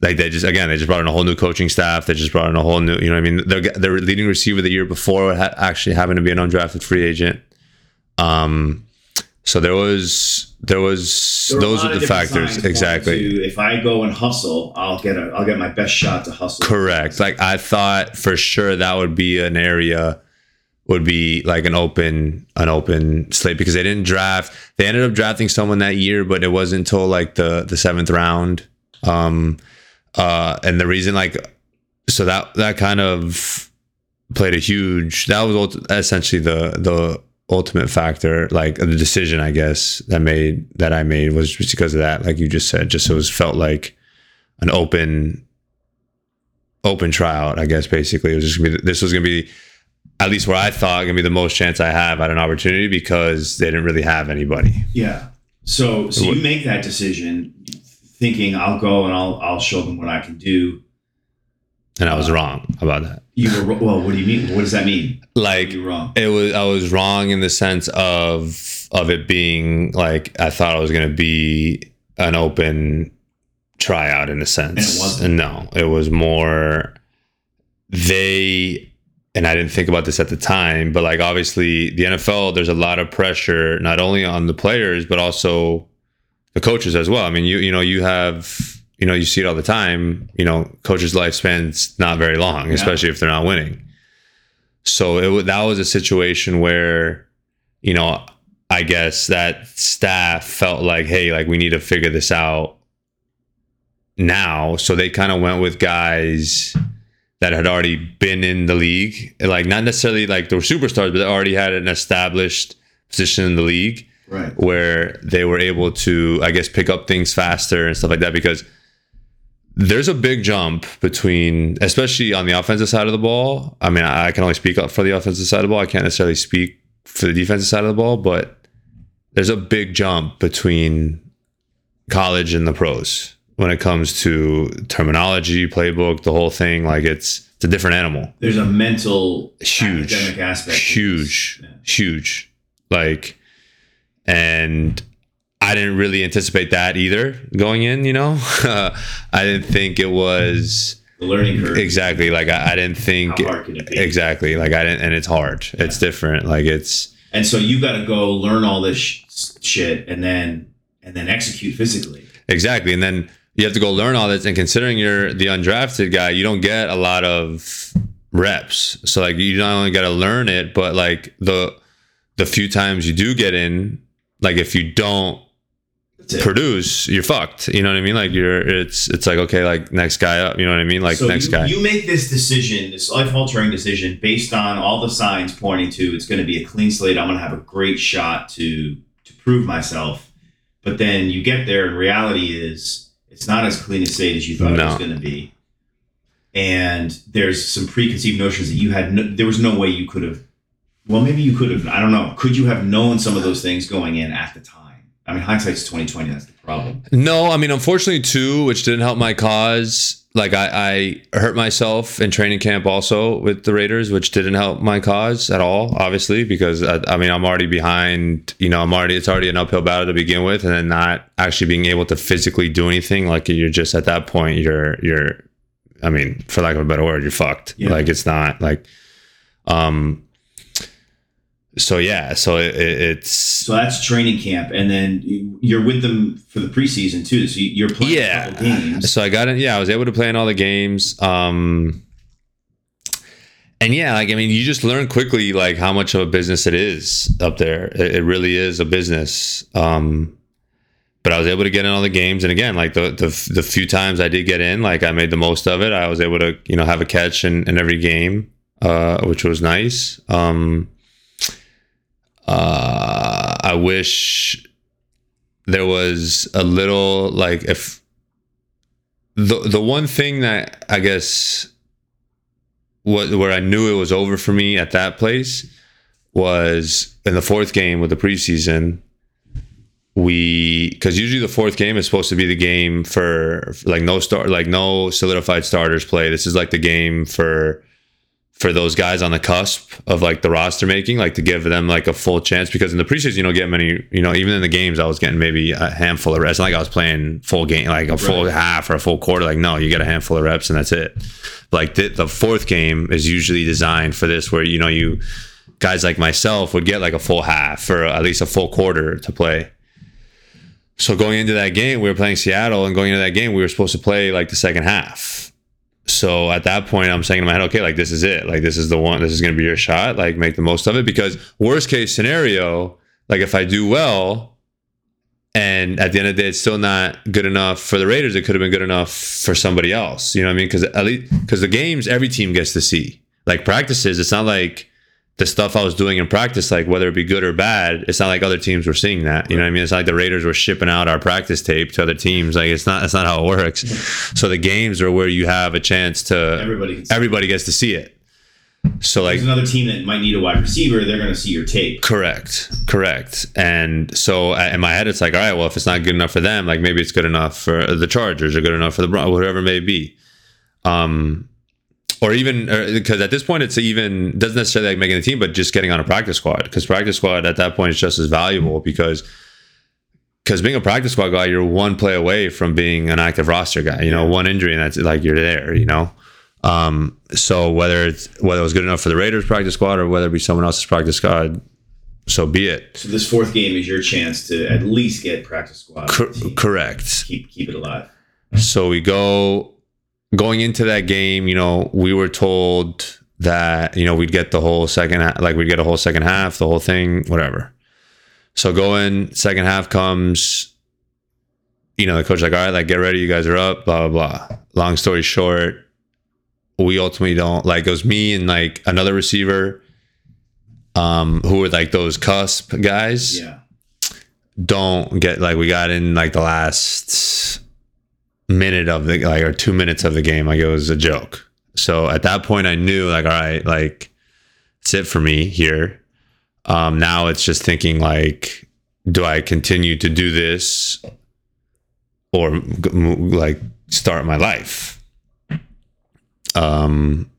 like they just again they just brought in a whole new coaching staff. They just brought in a whole new, you know what I mean? Their their leading receiver the year before ha- actually happened to be an undrafted free agent. Um, so there was there was There those are the factors exactly. to, if I go and hustle, I'll get a. I'll get my best shot to hustle. Correct. Like I thought for sure that would be an area would be like an open an open slate because they didn't draft. They ended up drafting someone that year, but it wasn't until like the the seventh round. Um, uh, and the reason like so that that kind of played a huge. That was essentially the the ultimate factor, like the decision I guess that made that I made was just because of that. Like you just said, just it was felt like an open open tryout. I guess basically it was just gonna be this was gonna be at least where I thought gonna be the most chance I have at an opportunity because they didn't really have anybody. Yeah. So so you make that decision thinking I'll go and I'll I'll show them what I can do. And I was wrong about that. You were well. What do you mean? What does that mean? Like You're wrong. it was I was wrong in the sense of of it being like I thought it was gonna be an open tryout in a sense. And it wasn't. No, it was more they and I didn't think about this at the time, but like obviously the NFL, there's a lot of pressure not only on the players but also the coaches as well. I mean, you you know you have you know you see it all the time. You know, coaches' lifespan's not very long, Yeah. especially if they're not winning. So it that was a situation where you know I guess that staff felt like, hey, like we need to figure this out now. So they kind of went with guys that had already been in the league, like not necessarily like they were superstars, but they already had an established position in the league Right. where they were able to, I guess, pick up things faster and stuff like that because there's a big jump between, especially on the offensive side of the ball. I mean, I can only speak up for the offensive side of the ball. I can't necessarily speak for the defensive side of the ball, but there's a big jump between college and the pros when it comes to terminology, playbook, the whole thing. Like it's it's a different animal There's a mental huge academic aspect. huge Yeah. huge like and i didn't really anticipate that either going in you know *laughs* i didn't think it was The learning curve. exactly like i, I didn't think How hard can it be? exactly like i didn't and it's hard it's different like it's And so you got to go learn all this sh- shit and then and then execute physically. exactly and then you have to go learn all this and considering you're the undrafted guy you don't get a lot of reps so like you not only got to learn it but like the the few times you do get in like if you don't. Produce you're fucked you know what i mean like you're it's it's like okay like next guy up you know what i mean like so next you, guy you make this decision, this life altering decision, based on all the signs pointing to it's going to be a clean slate. I'm going to have a great shot to to prove myself. But then you get there, and reality is it's not as clean a slate as you thought it was going to be. And there's some preconceived notions that you had. No, there was no way you could have. Well, maybe you could have. I don't know. Could you have known some of those things going in at the time? I mean, hindsight's twenty twenty. That's the problem. no i mean unfortunately too which didn't help my cause like I, I hurt myself in training camp also with the raiders which didn't help my cause at all obviously because I, I mean i'm already behind you know i'm already it's already an uphill battle to begin with and then not actually being able to physically do anything like you're just at that point you're you're i mean for lack of a better word you're fucked Yeah. like it's not like um so yeah so it, it, it's So that's training camp, and then you- you're with them for the preseason too. So you- you're playing Yeah. a couple games. so I got in. Yeah, I was able to play in all the games. Um, and yeah, like I mean, you just learn quickly like how much of a business it is up there. It, it really is a business. Um, but I was able to get in all the games, and again, like the the the few times I did get in, like I made the most of it. I was able to you know have a catch in, in every game, uh, which was nice. Um, uh, I wish there was a little like if the the one thing that I guess what where I knew it was over for me at that place was in the fourth game with the preseason. We because usually the fourth game is supposed to be the game for like no start like no solidified starters play. This is like the game for for those guys on the cusp of like the roster making, like to give them like a full chance because in the preseason you don't get many, you know, even in the games I was getting maybe a handful of reps. Not like I was playing full game, like a full Right. half or a full quarter. Like no, you get a handful of reps and that's it. Like the, the fourth game is usually designed for this, where you know you guys like myself would get like a full half or at least a full quarter to play. So going into that game, we were playing Seattle, and going into that game, we were supposed to play like the second half. So at that point, I'm saying in my head, okay, like this is it. Like this is the one. This is going to be your shot. Like make the most of it because worst case scenario, like if I do well, and at the end of the day, it's still not good enough for the Raiders. It could have been good enough for somebody else. You know what I mean? Because at least because the games, every team gets to see. Like practices, it's not like the stuff I was doing in practice, like whether it be good or bad, it's not like other teams were seeing that. You know what I mean? It's not like the Raiders were shipping out our practice tape to other teams. Like it's not that's not how it works. So the games are where you have a chance to Everybody everybody gets to see it. So like There's another team that might need a wide receiver. They're going to see your tape. Correct, correct. And so in my head, it's like, all right, well, if it's not good enough for them, like maybe it's good enough for the Chargers or good enough for the Broncos, whatever it may be. Um, or even because at this point, it's even doesn't necessarily like making the team, but just getting on a practice squad. Because practice squad at that point is just as valuable because because being a practice squad guy, you're one play away from being an active roster guy. You know, one injury and that's like you're there. You know. Um, so whether it's whether it was good enough for the Raiders practice squad or whether it be someone else's practice squad, so be it. So this fourth game is your chance to at least get practice squad. Team. correct. Keep keep it alive. So we go going into that game. You know, we were told that you know we'd get the whole second half, like we'd get a whole second half, the whole thing, whatever. So going second half comes. You know, the coach like, all right, like get ready, you guys are up, blah blah blah. Long story short, we ultimately don't like it was me and like another receiver um who were like those cusp guys Yeah. don't get like we got in like the last minute of the like or two minutes of the game like it was a joke. So at that point i knew like all right like it's it for me here. Um now it's just thinking like do i continue to do this or like start my life? Um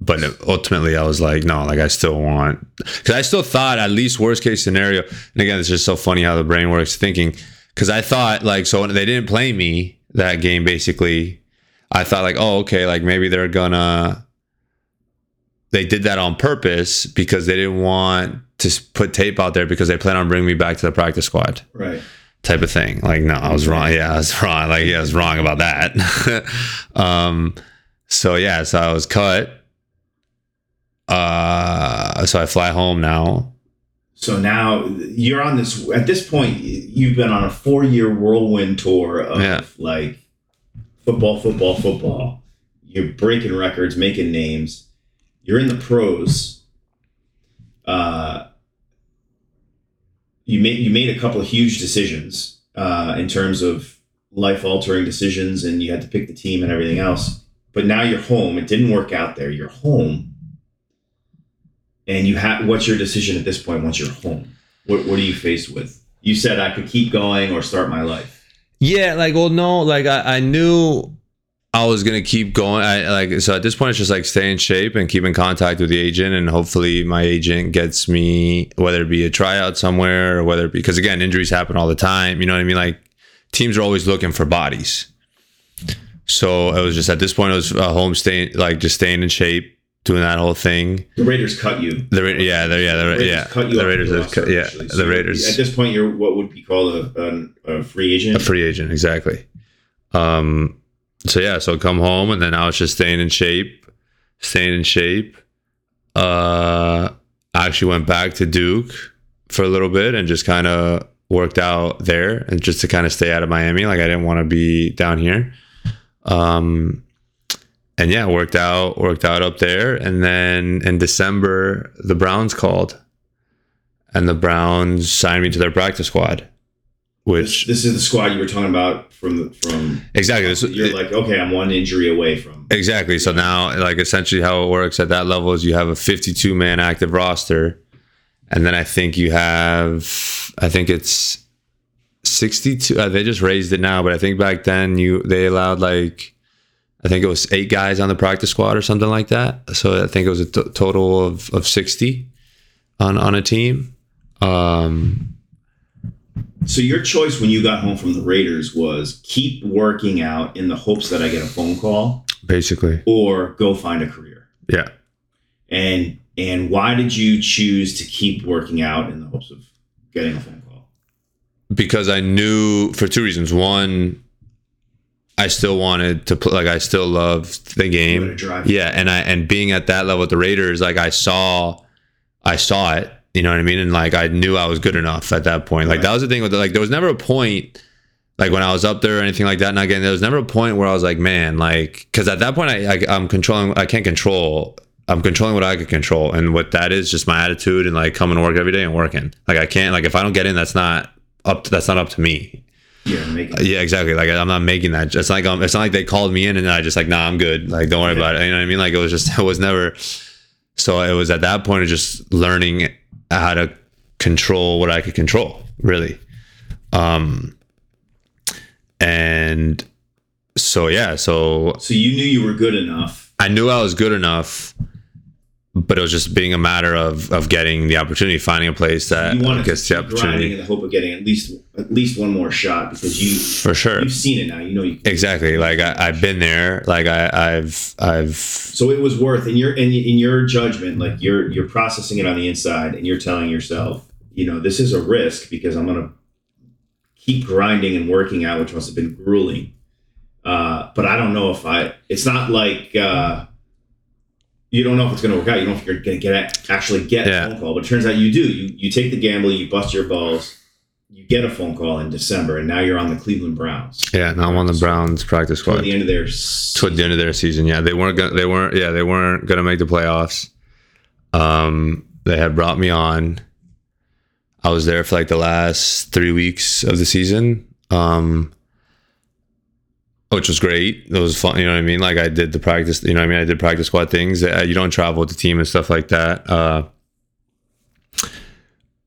but ultimately i was like no like i still want because i still thought at least worst case scenario and again it's just so funny how the brain works thinking because i thought like so they didn't play me that game basically i thought like oh okay like maybe they're gonna they did that on purpose because they didn't want to put tape out there because they plan on bringing me back to the practice squad Right. type of thing. Like, no, I was wrong. Yeah, I was *laughs* wrong. Like, yeah, I was wrong about that. *laughs* um, so yeah, so I was cut. Uh, so I fly home now. So now you're on this. At this point, you've been on a four-year whirlwind tour of Yeah. like football, football, football. You're breaking records, making names. You're in the pros. Uh, you made you made a couple of huge decisions uh, in terms of life-altering decisions, and you had to pick the team and everything else. But now you're home. It didn't work out there. You're home and you have what's your decision at this point once you're home what, what are you faced with you said i could keep going or start my life Yeah, like, well, no, like I, I knew I was gonna keep going. I like so at this point it's just like stay in shape and keep in contact with the agent, and hopefully my agent gets me whether it be a tryout somewhere or whether because again injuries happen all the time. You know what I mean? Like teams are always looking for bodies. So it was just at this point it was uh, home staying like just staying in shape, doing that whole thing. the raiders cut you The Ra- yeah, the, yeah, the, Raiders yeah, cut you the Raiders, the have cut- yeah. So the Raiders. at this point you're what would be called a, a, a free agent a free agent exactly um so yeah so come home and then i was just staying in shape staying in shape uh i actually went back to duke for a little bit and just kind of worked out there and just to kind of stay out of miami like i didn't want to be down here um and yeah worked out worked out up there and then in december the browns called and the browns signed me to their practice squad which this is the squad you were talking about from the from Exactly. This, you're like okay i'm one injury away from exactly. So now, like, essentially, how it works at that level is you have a 52 man active roster, and then I think you have, I think it's 62. Uh, they just raised it now, but I think back then you they allowed like, I think it was eight guys on the practice squad or something like that. So I think it was a t- total of of 60 on on a team. Um, so your choice when you got home from the raiders was keep working out in the hopes that i get a phone call basically, or go find a career yeah. and and why did you choose to keep working out in the hopes of getting a phone call because I knew for two reasons. One, I still wanted to play. Like I still loved the game. Yeah, and I and being at that level with the Raiders, like I saw, I saw it. You know what I mean? And like I knew I was good enough at that point. Like Right. that was the thing with the, like there was never a point like when I was up there or anything like that. And again, there was never a point where I was like, man, like because at that point I, I I'm controlling. I can't control. I'm controlling what I could control, and what that is just my attitude and like coming to work every day and working. Like I can't like if I don't get in, that's not up. To, that's not up to me. Yeah. Yeah, exactly. Like I'm not making that. It's like um, it's not like they called me in and I just like, nah, I'm good. Like don't worry Yeah. about it. You know what I mean? Like it was just *laughs* it was never. So it was at that point of just learning how to control what I could control, really. Um. And so yeah, so So you knew you were good enough. I knew I was good enough, but it was just being a matter of of getting the opportunity, finding a place that You want gets to the opportunity in the hope of getting at least at least one more shot because you for sure. you've seen it now. You know you. Exactly. Like I, I've been there. Like I, I've, I've. So it was worth in your in, in your judgment, like you're you're processing it on the inside, and you're telling yourself, you know, this is a risk because I'm gonna keep grinding and working out, which must have been grueling. Uh, but I don't know if I. It's not like uh, you don't know if it's gonna work out. You don't know if you're gonna get a, actually get Yeah. a phone call. But it turns out you do. You you take the gamble, you bust your balls, you get a phone call in December, and now you're on the Cleveland Browns. Yeah, now I'm on the Browns practice Toward squad. the end of their Toward the end of their season, yeah, they weren't. Gonna, they weren't. Yeah, they weren't gonna make the playoffs. Um, they had brought me on. I was there for like the last three weeks of the season. Um, which was great. It was fun. You know what I mean? Like I did the practice. You know what I mean? I did practice squad things. Uh, You don't travel with the team and stuff like that. Uh,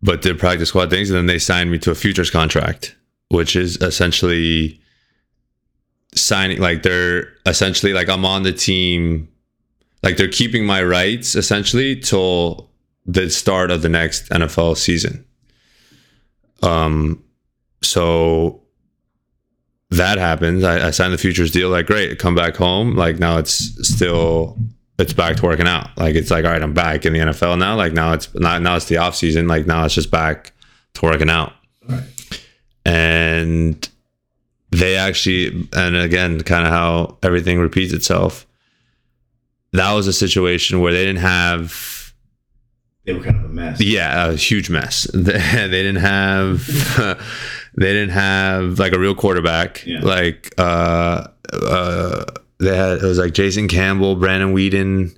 but did practice squad things, and then they signed me to a futures contract, which is essentially signing. Like they're essentially like I'm on the team. Like they're keeping my rights essentially till the start of the next NFL season. Um, so that happens. I, I signed the futures deal. Like, great, come back home. Like now it's still it's back to working out. Like it's like, all right, I'm back in the NFL now. Like now it's not now it's the off season. Like now it's just back to working out. Right. And they actually, and again, kind of how everything repeats itself. That was a situation where they didn't have They were kind of a mess. yeah, a huge mess. They, *laughs* they didn't have they didn't have like a real quarterback. Yeah. Like uh uh they had it was like Jason Campbell, Brandon Weeden,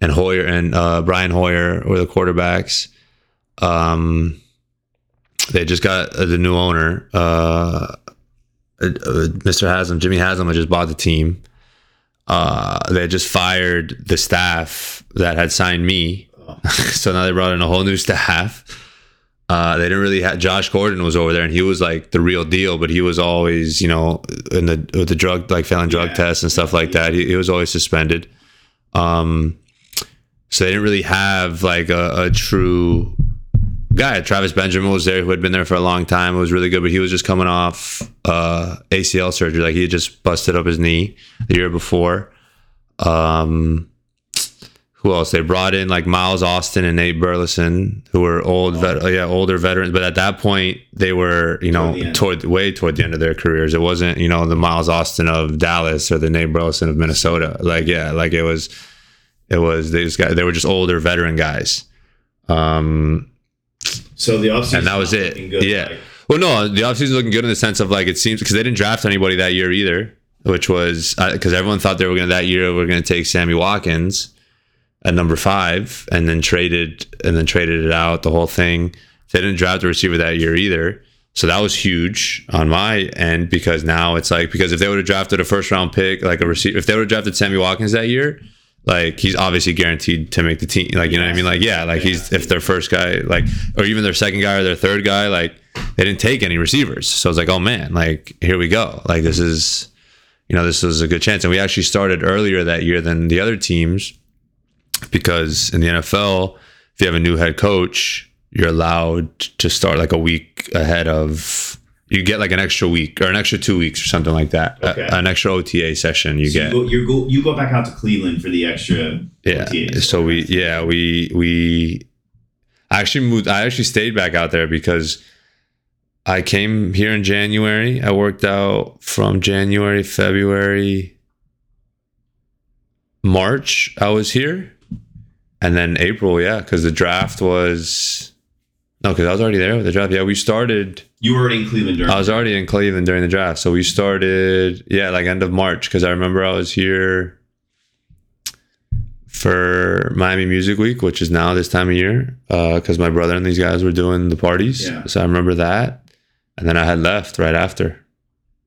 and Hoyer and uh Brian Hoyer were the quarterbacks. Um they just got uh, the new owner, uh, uh, Mr. Haslam, Jimmy Haslam had just bought the team. Uh, they had just fired the staff that had signed me Oh, *laughs* so now they brought in a whole new staff. Uh, they didn't really have Josh Gordon was over there, and he was like the real deal. But he was always, you know, in the with the drug like failing drug Yeah. tests and stuff like that. He, he was always suspended. Um, so they didn't really have like a, a true guy. Travis Benjamin was there, who had been there for a long time. It was really good, but he was just coming off uh, ACL surgery. Like he had just busted up his knee the year before. Um, who else? They brought in like Miles Austin and Nate Burleson, who were old, vet, yeah, older veterans. But at that point, they were, you know, Toward toward way toward the end of their careers. It wasn't, you know, the Miles Austin of Dallas or the Nate Burleson of Minnesota. Like, yeah, like it was, it was these guys. They were just older veteran guys. Um, So the offseason and that was it. good, yeah. like, well, no, the offseason is looking good in the sense of like it seems because they didn't draft anybody that year either, which was because everyone thought they were going to that year we're going to take Sammy Watkins at number five and then traded and then traded it out the whole thing. They didn't draft a receiver that year either. So that was huge on my end because now it's like because if they would have drafted a first round pick like a receiver if they would have drafted Sammy Watkins that year, like he's obviously guaranteed to make the team. Like you know what I mean? Like yeah, like he's if their first guy like or even their second guy or their third guy like they didn't take any receivers. So it's like oh man, like here we go. Like this is you know this was a good chance and we actually started earlier that year than the other teams because in the NFL if you have a new head coach you're allowed to start like a week ahead of you get like an extra week or an extra two weeks or something like that uh, A- an extra OTA session you so get you go, you go you go back out to Cleveland for the extra. yeah OTAs. so we yeah we we I actually moved i actually stayed back out there because I came here in January. I worked out from January, February, March. I was here, and then April. Yeah, because the draft was no, because I was already there with the draft. Yeah, we started. You were already in Cleveland during. I was already in Cleveland during the draft, so we started. Yeah, like end of March, because I remember I was here for Miami Music Week, which is now this time of year, uh, because my brother and these guys were doing the parties. Yeah. So I remember that, and then I had left right after.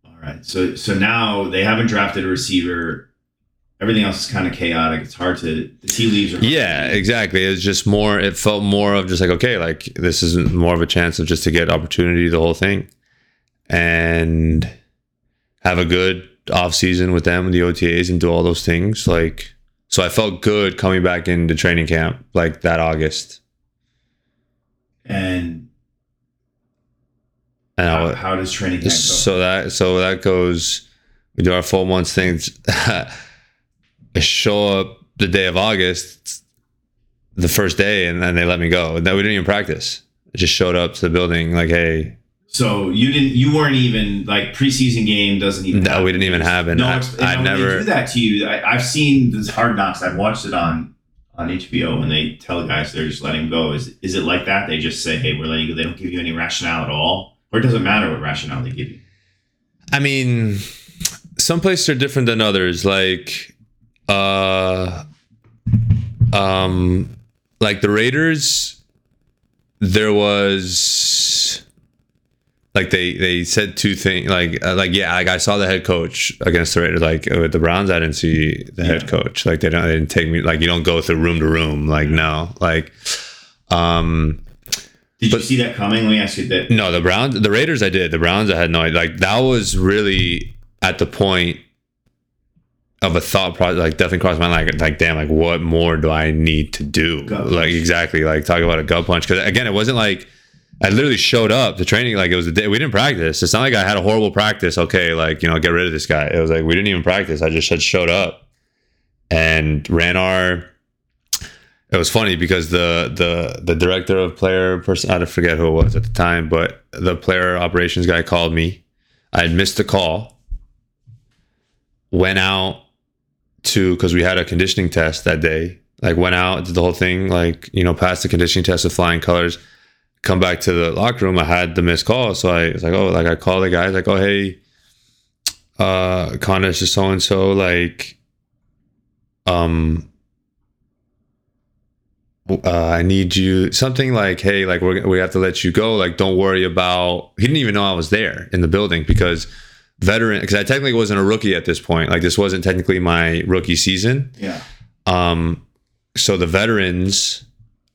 All right. So so now they haven't drafted a receiver. Everything else is kind of chaotic. It's hard to the tea leaves are Yeah, exactly. It's just more. It felt more of just like okay, like this is more of a chance of just to get opportunity, the whole thing, and have a good off season with them, with the OTAs, and do all those things. Like, so I felt good coming back into training camp like that August, And and how, how does training camp go? so that so that goes. We do our four months things. *laughs* I show up the day of August, the first day, and then they let me go. And then we didn't even practice. I just showed up to the building like, hey, So you didn't. You weren't even like preseason game doesn't even. No, happen. we didn't even have it. No, I- it's- and I've never- do that to you. I, I've seen this Hard Knocks. I've watched it on on HBO, and they tell guys they're just letting go. Is is it like that? They just say, "Hey, we're letting you." go. They don't give you any rationale at all, or it doesn't matter what rationale they give you. I mean, some places are different than others. Like, uh, um, like the Raiders, there was like they they said two things. Like, uh, like yeah, like I saw the head coach against the Raiders. Like with the Browns, I didn't see the head coach. Like they don't they didn't take me. Like you don't go through room to room. Like no, like. Um, Did you see that coming? Let me ask you that. No, the Browns, the Raiders, I did. The Browns, I had no idea. Like that was really at the point of a thought process. Like definitely crossed my mind. Like, like damn, like what more do I need to do? Like exactly. Like talk about a gut punch. Because again, it wasn't like I literally showed up to training. Like it was a day we didn't practice. It's not like I had a horrible practice. Okay, like you know, get rid of this guy. It was like we didn't even practice. I just had showed up and ran our it was funny because the the the director of player person I don't forget who it was at the time, but the player operations guy called me. I had missed the call. Went out to because we had a conditioning test that day. Like went out, did the whole thing, like you know, passed the conditioning test with flying colors. Come back to the locker room. I had the missed call, so I was like, oh, like I called the guys, like, oh, hey, uh, Conner, this is so and so, like, um, uh, I need you something like, hey, like we're, we have to let you go. Like, don't worry about. He didn't even know I was there in the building because veteran. Because I technically wasn't a rookie at this point. Like, this wasn't technically my rookie season. Yeah. Um, so the veterans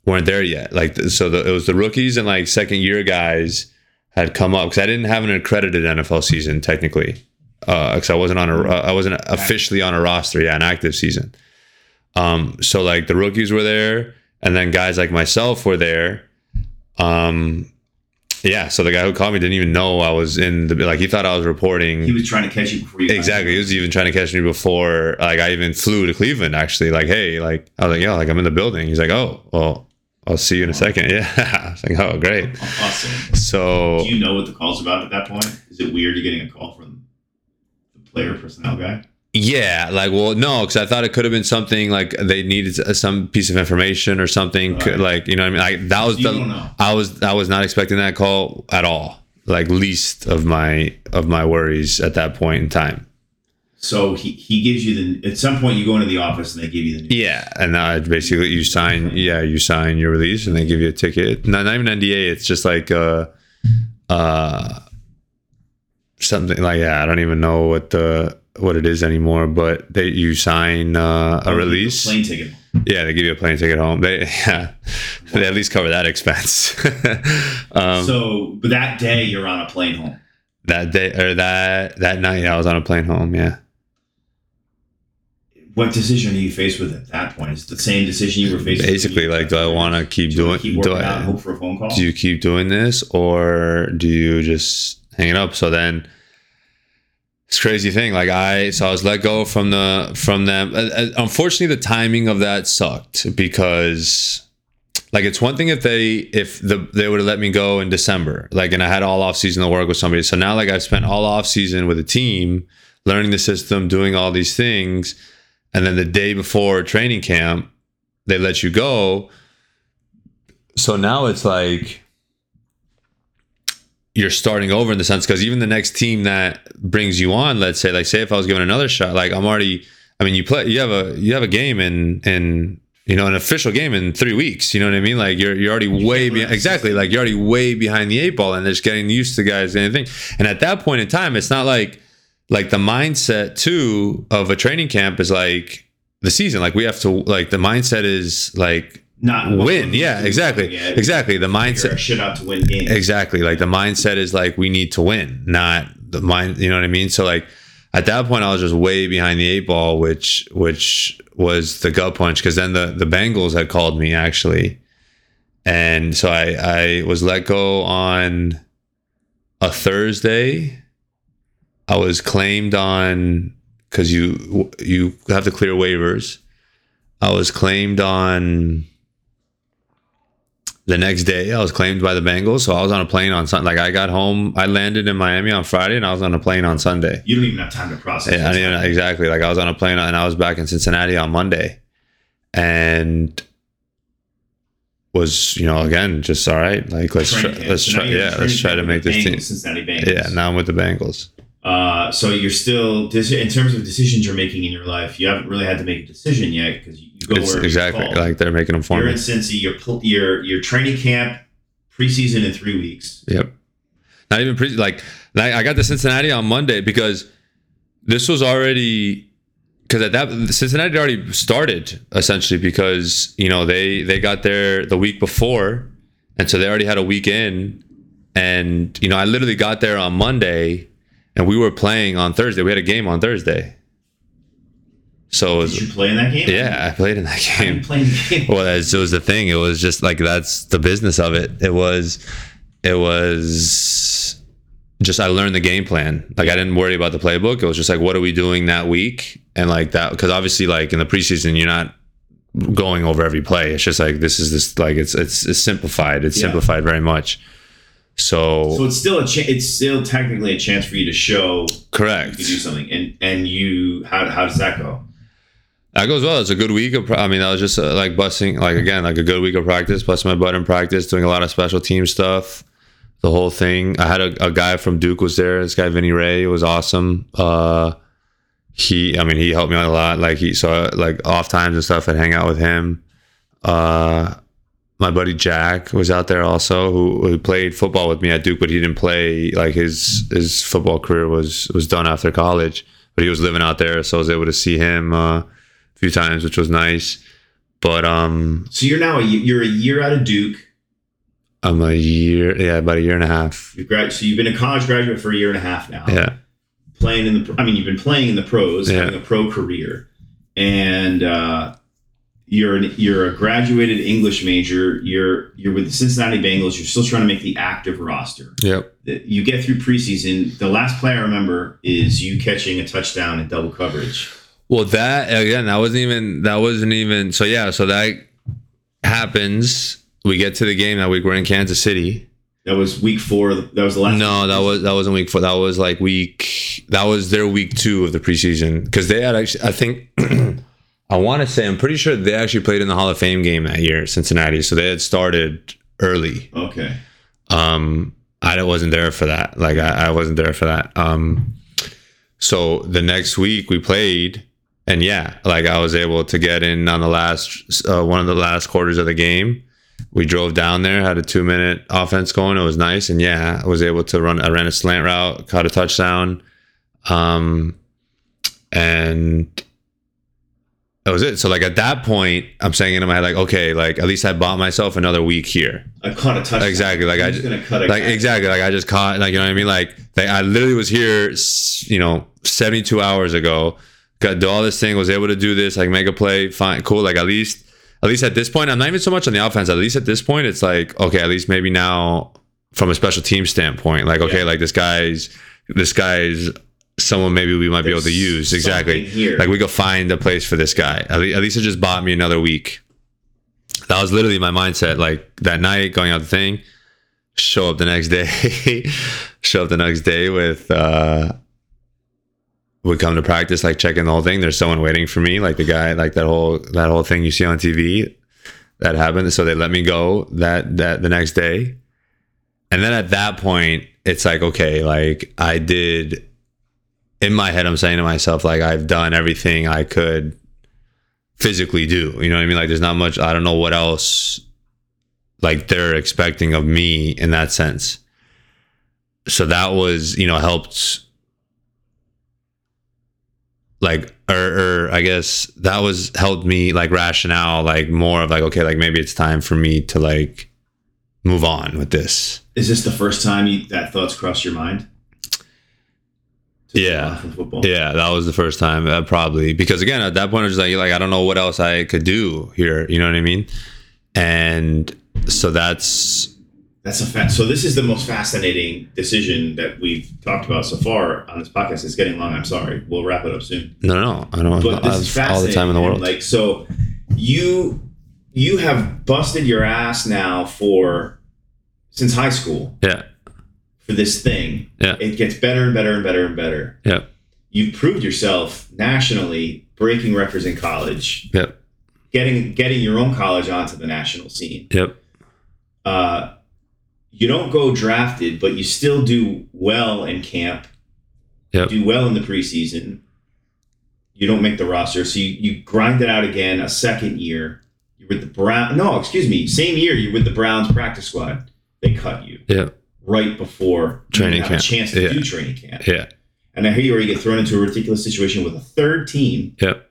weren't there yet. Like, so the, it was the rookies and like second year guys had come up because I didn't have an accredited NFL season technically. Because I wasn't on a, uh, I wasn't officially on a roster. Yeah, an active season. Um, so like the rookies were there, and then guys like myself were there. Um, yeah. So the guy who called me didn't even know I was in the like he thought I was reporting. He was trying to catch you before you. Exactly. He was even trying to catch me before like I even flew to Cleveland actually. Like, hey, like I was like, yo, like I'm in the building. He's like, Oh, well, I'll see you in a second. *laughs* Yeah. I was like, Oh, great. Awesome. So Do you know what the call's about at that point? Is it weird you're getting a call from the player personnel guy? Yeah, like well, no, because I thought it could have been something like they needed some piece of information or something. Right. Could, like, you know what I mean? Like that was You the. I was I was not expecting that call at all. Like least of my of my worries at that point in time. So he, he gives you the at some point you go into the office and they give you the news. Yeah, and uh, basically you sign. Yeah, you sign your release, and they give you a ticket. Not, not even NDA. It's just like uh, uh, something like yeah. I don't even know what the what it is anymore. But they you sign uh, a release. plane ticket. Yeah, they give you a plane ticket home. They *laughs* yeah, they at least cover that expense. *laughs* um, so, but that day you're on a plane home. that day or that that night, I was on a plane home. Yeah. What decision are you faced with at that point? Is it the same decision you were faced Basically, like, do I want to keep Do doing? keep do I, out hope for a phone call? do you keep doing this or do you just hang it up so then it's crazy thing like i so i was let go from the from them Uh, uh, unfortunately the timing of that sucked because like it's one thing if they if the they would have let me go in December, like and I had all off season to work with somebody. So now like I've spent all off season with a team, learning the system, doing all these things, and then the day before training camp, they let you go. So now it's like you're starting over in the sense because even the next team that brings you on, let's say, like say if I was given another shot, like I'm already I mean you play you have a you have a game in in you know, an official game in three weeks. You know what I mean? Like you're you're already you way behind exactly like you're already way behind the eight ball and just getting used to guys and anything. And at that point in time, it's not like like the mindset too of a training camp is like the season. Like we have to like the mindset is like not win. Yeah, exactly. Yeah, exactly. The mindset shit out to win games. Exactly. Like the mindset is like we need to win, not the mind. You know what I mean? So like at that point, I was just way behind the eight ball, which which was the gut punch because then the the Bengals had called me actually, and so I I was let go on a Thursday. I was claimed on because you you have to clear waivers. I was claimed on the next day. I was claimed by the Bengals, so I was on a plane on Sunday. Like I got home, I landed in Miami on Friday, and I was on a plane on Sunday. You don't even have time to process. Yeah, I didn't even, exactly. Like I was on a plane, and I was back in Cincinnati on Monday, and was you know again just all right. Like let's try, let's try yeah let's try to make this Bengals, team. Cincinnati Bengals. Yeah, now I'm with the Bengals. Uh, so you're still in terms of decisions you're making in your life. You haven't really had to make a decision yet because you, you go It's where exactly like they're making them for you're me. in Cincy. You're pl- you're you're training camp preseason in three weeks. Yep. Not even pre like I I got to Cincinnati on Monday because this was already because at that Cincinnati already started essentially because you know they they got there the week before and so they already had a week in and you know I literally got there on Monday and we were playing on Thursday. We had a game on Thursday. So it was, Did you play in that game? yeah, I played in that game. playing the *laughs* game? Well, that's, it was the thing. It was just like that's the business of it. It was, it was just I learned the game plan. Like I didn't worry about the playbook. It was just like what are we doing that week and like that because obviously like in the preseason you're not going over every play. It's just like this is this like it's it's, it's simplified. It's Yeah. simplified very much. So, So it's still a cha- it's still technically a chance for you to show you correct. can do something. And and you how how does that go? That goes well. It's a good week of. I mean, that was just uh, like busting, like again, like a good week of practice, busting my butt in practice, doing a lot of special team stuff. The whole thing. I had a, a guy from Duke was there. This guy Vinny Rey was awesome. Uh, he, I mean, he helped me out a lot. Like he, so like off times and stuff, I'd hang out with him. Uh, my buddy Jack was out there also, who, who played football with me at Duke, but he didn't play. Like his his football career was was done after college, but he was living out there, so I was able to see him uh, a few times, which was nice. But um, So you're now a, you're a year out of Duke. I'm a year, yeah, about a year and a half. You've grad, so you've been a college graduate for a year and a half now. Yeah, Playing in the, I mean, you've been playing in the pros, Yeah. having a pro career, and uh, you're an, you're a graduated English major. You're you're with the Cincinnati Bengals. You're still trying to make the active roster. yep. You get through preseason. The last play I remember is you catching a touchdown in double coverage. Well, that again, that wasn't even that wasn't even so. Yeah, so that happens. We get to the game that week. We're in Kansas City. That was week four. That was the last. No, that was that wasn't week four. That was like week. That was their week two of the preseason because they had actually. I think *clears throat* I want to say I'm pretty sure they actually played in the Hall of Fame game that year, Cincinnati. So they had started early. Okay. Um, I wasn't there for that. Like I, I wasn't there for that. Um, so the next week we played, and yeah, like I was able to get in on the last uh, one of the last quarters of the game. We drove down there, had a two minute offense going. It was nice, and yeah, I was able to run. I ran a slant route, caught a touchdown, um, and that was it. So like at that point, I'm saying in my head like, okay, like at least I bought myself another week here. I caught a touchdown. Exactly, like I Who's just- gonna cut like guy? exactly like i just caught like you know what i mean like they, i literally was here you know 72 hours ago got do all this thing was able to do this like make a play fine cool like at least at least at this point i'm not even so much on the offense at least at this point it's like okay at least maybe now from a special team standpoint like okay Yeah. like this guy's this guy's someone maybe we might be able to use exactly here. like we go find a place for this guy at at least it just bought me another week that was literally my mindset. Like that night, going out the thing, show up the next day, *laughs* show up the next day with. uh would come to practice, like checking the whole thing. There's someone waiting for me, like the guy, like that whole that whole thing you see on TV that happened. So they let me go that that the next day, and then at that point, it's like okay, like I did. In my head, I'm saying to myself, like I've done everything I could physically do. You know what I mean? Like there's not much. I don't know what else like they're expecting of me in that sense. So that was, you know, helped like or, or I guess that was helped me like rationale like more of like okay like maybe it's time for me to like move on with this. Is this the first time you, that thoughts crossed your mind? Yeah. from football. Yeah, that was the first time uh, probably because again at that point I was like like I don't know what else I could do here, you know what I mean? And so that's That's a fact. So this is the most fascinating decision that we've talked about so far on this podcast. It's getting long. I'm sorry. We'll wrap it up soon. no no no, I don't But this is I have fascinating. all the time in the world. Like so, you you have busted your ass now for since high school yeah. For this thing. Yeah. It gets better and better and better and better. Yeah. You've proved yourself nationally, breaking records in college, Yep. getting getting your own college onto the national scene. Yep. uh, you don't go drafted, but you still do well in camp. Yep. Do well in the preseason. You don't make the roster, so you, you grind it out again a second year. You're with the Brown. No, excuse me. Same year, you're with the Browns practice squad. They cut you Yep. Right before Training camp. a chance to Yeah. do training camp. Yeah. And I hear you, where you get thrown into a ridiculous situation with a third team. Yep.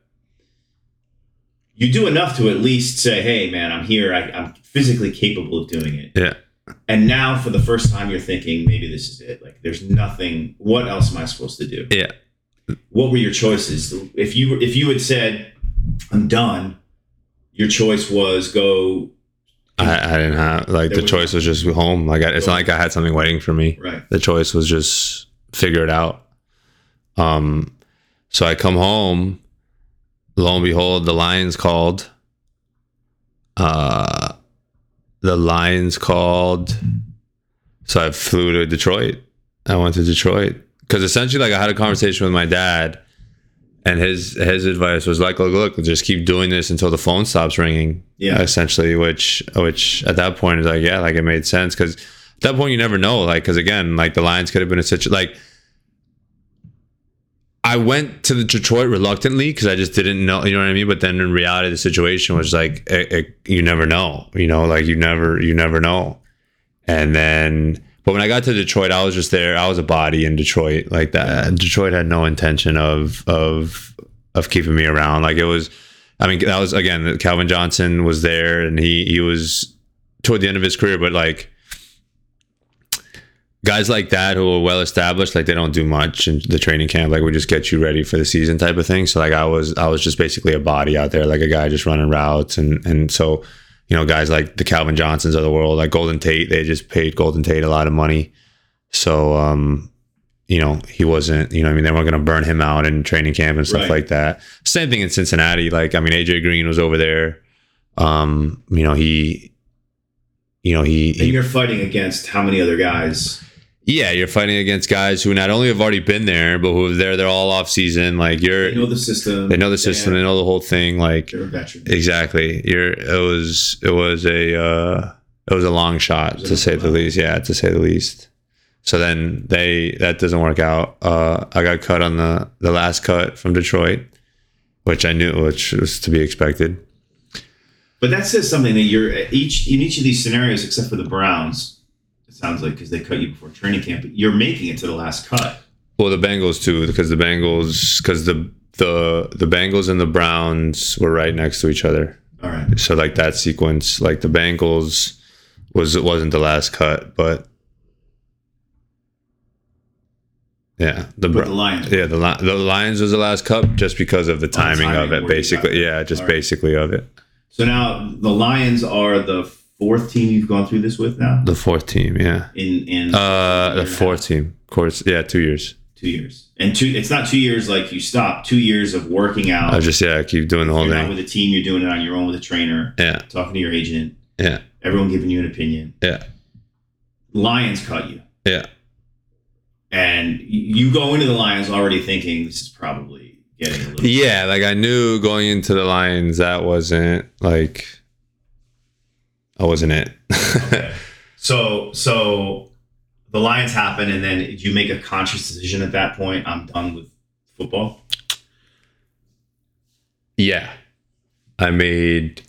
You do enough to at least say, "Hey, man, I'm here. I, I'm physically capable of doing it." Yeah. And now, for the first time, you're thinking, maybe this is it. Like, there's nothing. What else am I supposed to do? Yeah. What were your choices? If you if you had said, "I'm done," your choice was go I, I didn't have like There the choice was just home. Like I, it's not like I had something waiting for me. right. The choice was just figure it out. Um, so I come home. Lo and behold, the Lions called. Uh, the Lions called. So I flew to Detroit. I went to Detroit because essentially, like, I had a conversation with my dad, and his his advice was like, "Look, look, just keep doing this until the phone stops ringing." Yeah. essentially. Which, which at that point is like, yeah, like it made sense because at that point you never know, like, because again, like the Lions could have been a situation like. I went to the Detroit reluctantly because I just didn't know, you know what I mean. But then in reality, the situation was like, it, it, you never know, you know, like you never, you never know. And then, but when I got to Detroit, I was just there. I was a body in Detroit, like that. Detroit had no intention of of of keeping me around. Like it was, I mean, that was again, Calvin Johnson was there, and he he was toward the end of his career, but like guys like that who are well established, like they don't do much in the training camp. Like we just get you ready for the season type of thing. So like I was, I was just basically a body out there, like a guy just running routes, and and so you know guys like the Calvin Johnsons of the world, like Golden Tate, they just paid Golden Tate a lot of money. So um, you know he wasn't, you know, I mean they weren't going to burn him out in training camp and stuff Right. like that. Same thing in Cincinnati. Like I mean AJ Green was over there. Um, you know he. You know he, he And you're fighting against how many other guys? Yeah, you're fighting against guys who not only have already been there, but who are there. They're all off season. Like you're, They know the system. they know the system. They know the whole thing. Like exactly. You're. It was. It was a. Uh, it was a long shot to say the least. Yeah, to say the least. So then they that doesn't work out. Uh, I got cut on the the last cut from Detroit, which I knew, which was to be expected. But that says something that you're each in each of these scenarios, except for the Browns. Sounds like because they cut you before training camp, but you're making it to the last cut. Well, the Bengals too, because the Bengals, because the the the Bengals and the Browns were right next to each other. All right. so like that sequence like the bengals was it wasn't the last cut but yeah the, But the Lions. yeah the, the lions was the last cut just because of the timing, timing of it basically yeah just right. basically of it So now the Lions are the fourth team you've gone through this with now. the fourth team yeah In in uh the fourth team of course yeah two years Two years, and two. It's not two years like you stop. Two years of working out. I just yeah, keep doing the whole you're thing. with a team. You're doing it on your own with a trainer. Yeah, Talking to your agent. yeah, Everyone giving you an opinion. yeah, Lions cut you, yeah. and you go into the Lions already thinking this is probably getting a little. Yeah, like I knew going into the Lions that wasn't like I wasn't it. Okay. *laughs* So so the Lions happen, and then you make a conscious decision at that point? I'm done with football. yeah. I made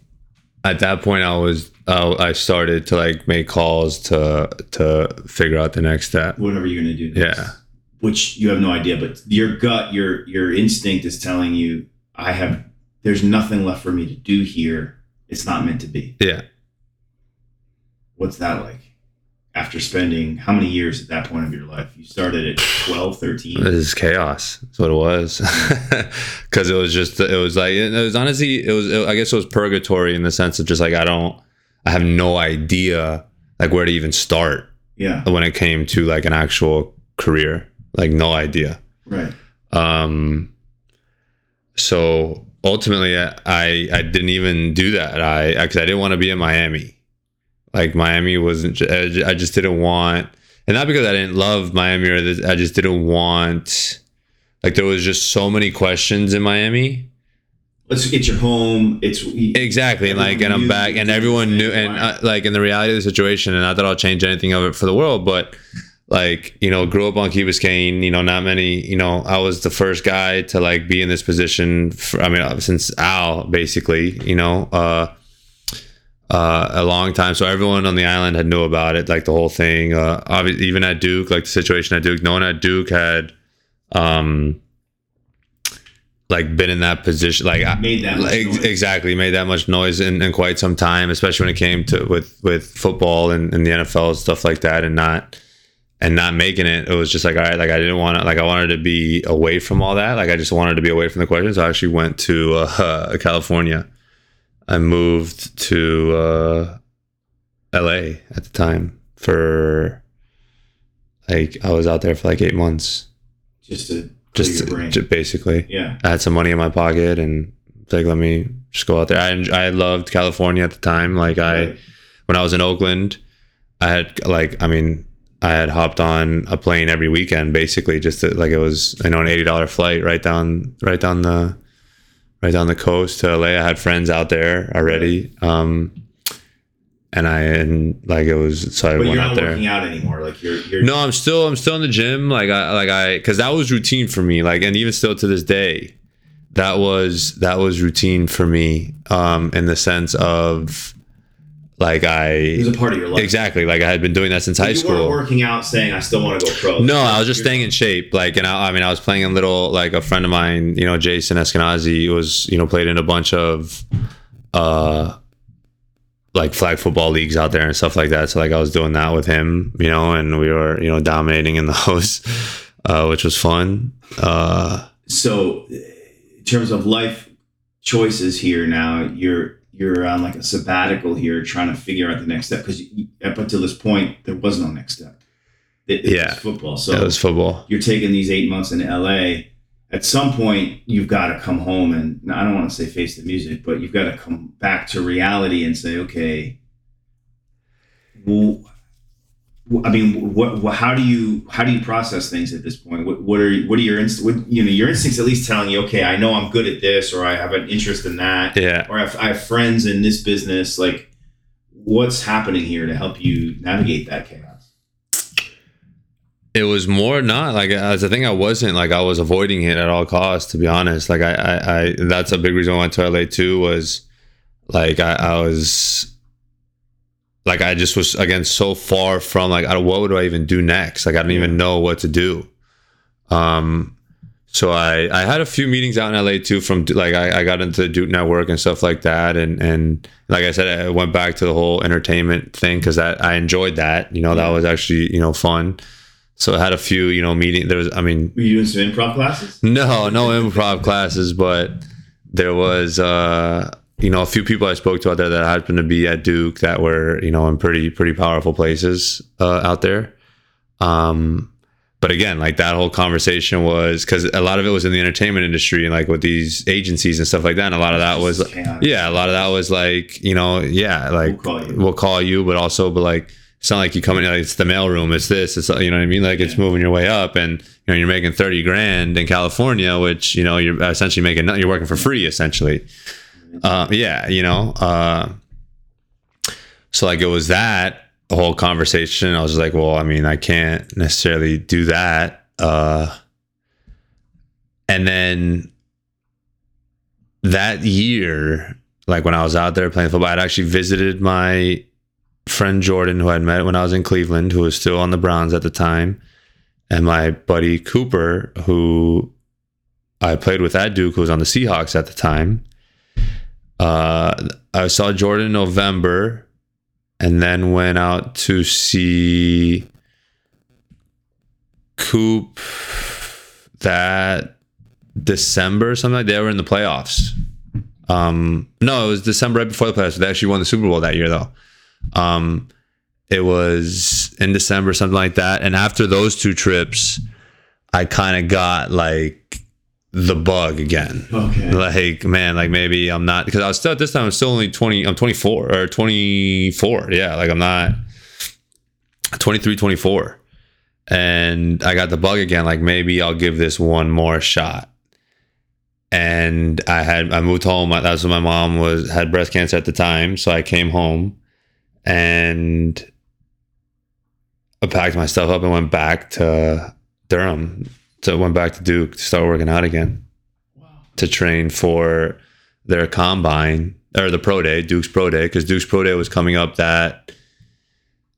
at that point I was uh, I started to like make calls to to figure out the next step. Whatever you're gonna do. Next. Yeah. Which you have no idea, but your gut, your your instinct is telling you, I have. There's nothing left for me to do here. It's not meant to be. Yeah. What's that like? After spending how many years at that point of your life? You started at 12, 13. This is chaos. That's what it was. *laughs* Because it was just, it was like, it was honestly, it was, I guess it was purgatory in the sense of just like, I don't, I have no idea like where to even start Yeah, when it came to like an actual career. Like, no idea. right. Um, so ultimately, I, I didn't even do that. I, because I didn't want to be in Miami. Like Miami wasn't. I just didn't want, and not because I didn't love Miami or this, I just didn't want. Like there was just so many questions in Miami. Let's get your home. It's Exactly, and like, and I'm back, and everyone knew, and uh, like in the reality of the situation, and not that I'll change anything of it for the world, but like you know, grew up on Key Biscayne. You know, not many. You know, I was the first guy to like be in this position. For, I mean, since Al, basically. You know, uh, uh, a long time. So everyone on the island had knew about it, like the whole thing. Uh, obviously, even at Duke, like the situation at Duke, no one at Duke had, um, like been in that position. Like I- made that much like, noise. exactly made that much noise in, in quite some time especially when it came to with with football and, and the nfl and stuff like that and not and not making it it was just like all right like i didn't want to like i wanted to be away from all that like i just wanted to be away from the questions i actually went to uh, *laughs* california i moved to uh, la at the time for like i was out there for like eight months just to just, just your brain. just basically yeah. I had some money in my pocket and like let me just go out there. I I loved California at the time. Like I Right. when I was in Oakland, I had like I mean I had hopped on a plane every weekend basically just to, like it was you know an eighty dollar flight right down right down the right down the coast to LA. I had friends out there already. Um and I and like it was so I But went you're out not there. working out anymore. Like you're you're No, I'm still I'm still in the gym. Like I like I because that was routine for me. Like and even still to this day, that was that was routine for me. Um, in the sense of like I it was a part of your life. exactly like I had been doing that since high you school. working out saying I still want to go pro. No, I was just staying in shape. Like, and I, I mean, I was playing a little, like a friend of mine, you know, Jason Eskenazi was, you know, played in a bunch of, uh, like flag football leagues out there and stuff like that. So like I was doing that with him, you know, and we were, you know, dominating in those, *laughs* uh, which was fun. Uh, So, in terms of life choices here now, you're you're on like a sabbatical here, trying to figure out the next step because up until this point there was no next step. It, it Yeah. was football. So it was football. you're taking these eight months in LA. At some point, you've got to come home and I don't want to say face the music, but you've got to come back to reality and say, okay, well, I mean, what, what, how do you, how do you process things at this point? What, what are, what are your, inst- what, you know, your instincts at least telling you, okay, I know I'm good at this, or I have an interest in that, Yeah. or I have, I have friends in this business. Like, what's happening here to help you navigate that chaos? It was more not like as a thing. I wasn't like I was avoiding it at all costs. To be honest, like I, I, I that's a big reason I went to LA too. Was like I, I was like I just was again so far from like I, what would I even do next? Like I don't even know what to do. Um, so I I had a few meetings out in LA too. From like I, I got into the Duke Network and stuff like that, and and like I said, I went back to the whole entertainment thing because that I enjoyed that. You know, that was actually you know fun. So I had a few, you know, meeting. There was, I mean, Were you doing some improv classes? no, no improv classes, but there was, uh, you know, a few people I spoke to out there that happened to be at Duke that were, you know, in pretty, pretty powerful places uh, out there. Um, but again, like that whole conversation was because a lot of it was in the entertainment industry and like with these agencies and stuff like that. And a lot of that was, yeah, a lot of that was like, you know, yeah, like We'll call you. we'll call you, but also, but like, it's not like you come in, like, it's the mailroom, it's this, it's, you know what I mean? Like, it's moving your way up and, you know, you're making 30 grand in California, which, you know, you're essentially making, you're working for free, essentially. Uh, yeah, you know, uh, so like it was that whole conversation. I was like, well, I mean, I can't necessarily do that. Uh, and then that year, like when I was out there playing football, I'd actually visited my friend Jordan, who I'd met when I was in Cleveland, who was still on the Browns at the time, and my buddy Cooper, who I played with at Duke, who was on the Seahawks at the time. Uh, I saw Jordan in November and then went out to see Coop that December something like they were in the playoffs. Um, no, it was December right before the playoffs. They actually won the Super Bowl that year though. Um, it was in December, something like that. And after those two trips, I kind of got like the bug again. Okay. like man like maybe i'm not because i was still at this time i'm still only 20 i'm 24 or 24 yeah like i'm not 23 24 and i got the bug again like maybe i'll give this one more shot. And i had i moved home That's when my mom was had breast cancer at the time so i came home and i packed my stuff up and went back to durham so I went back to duke to start working out again Wow. to train for their combine or the pro day, Duke's pro day, because Duke's pro day was coming up. That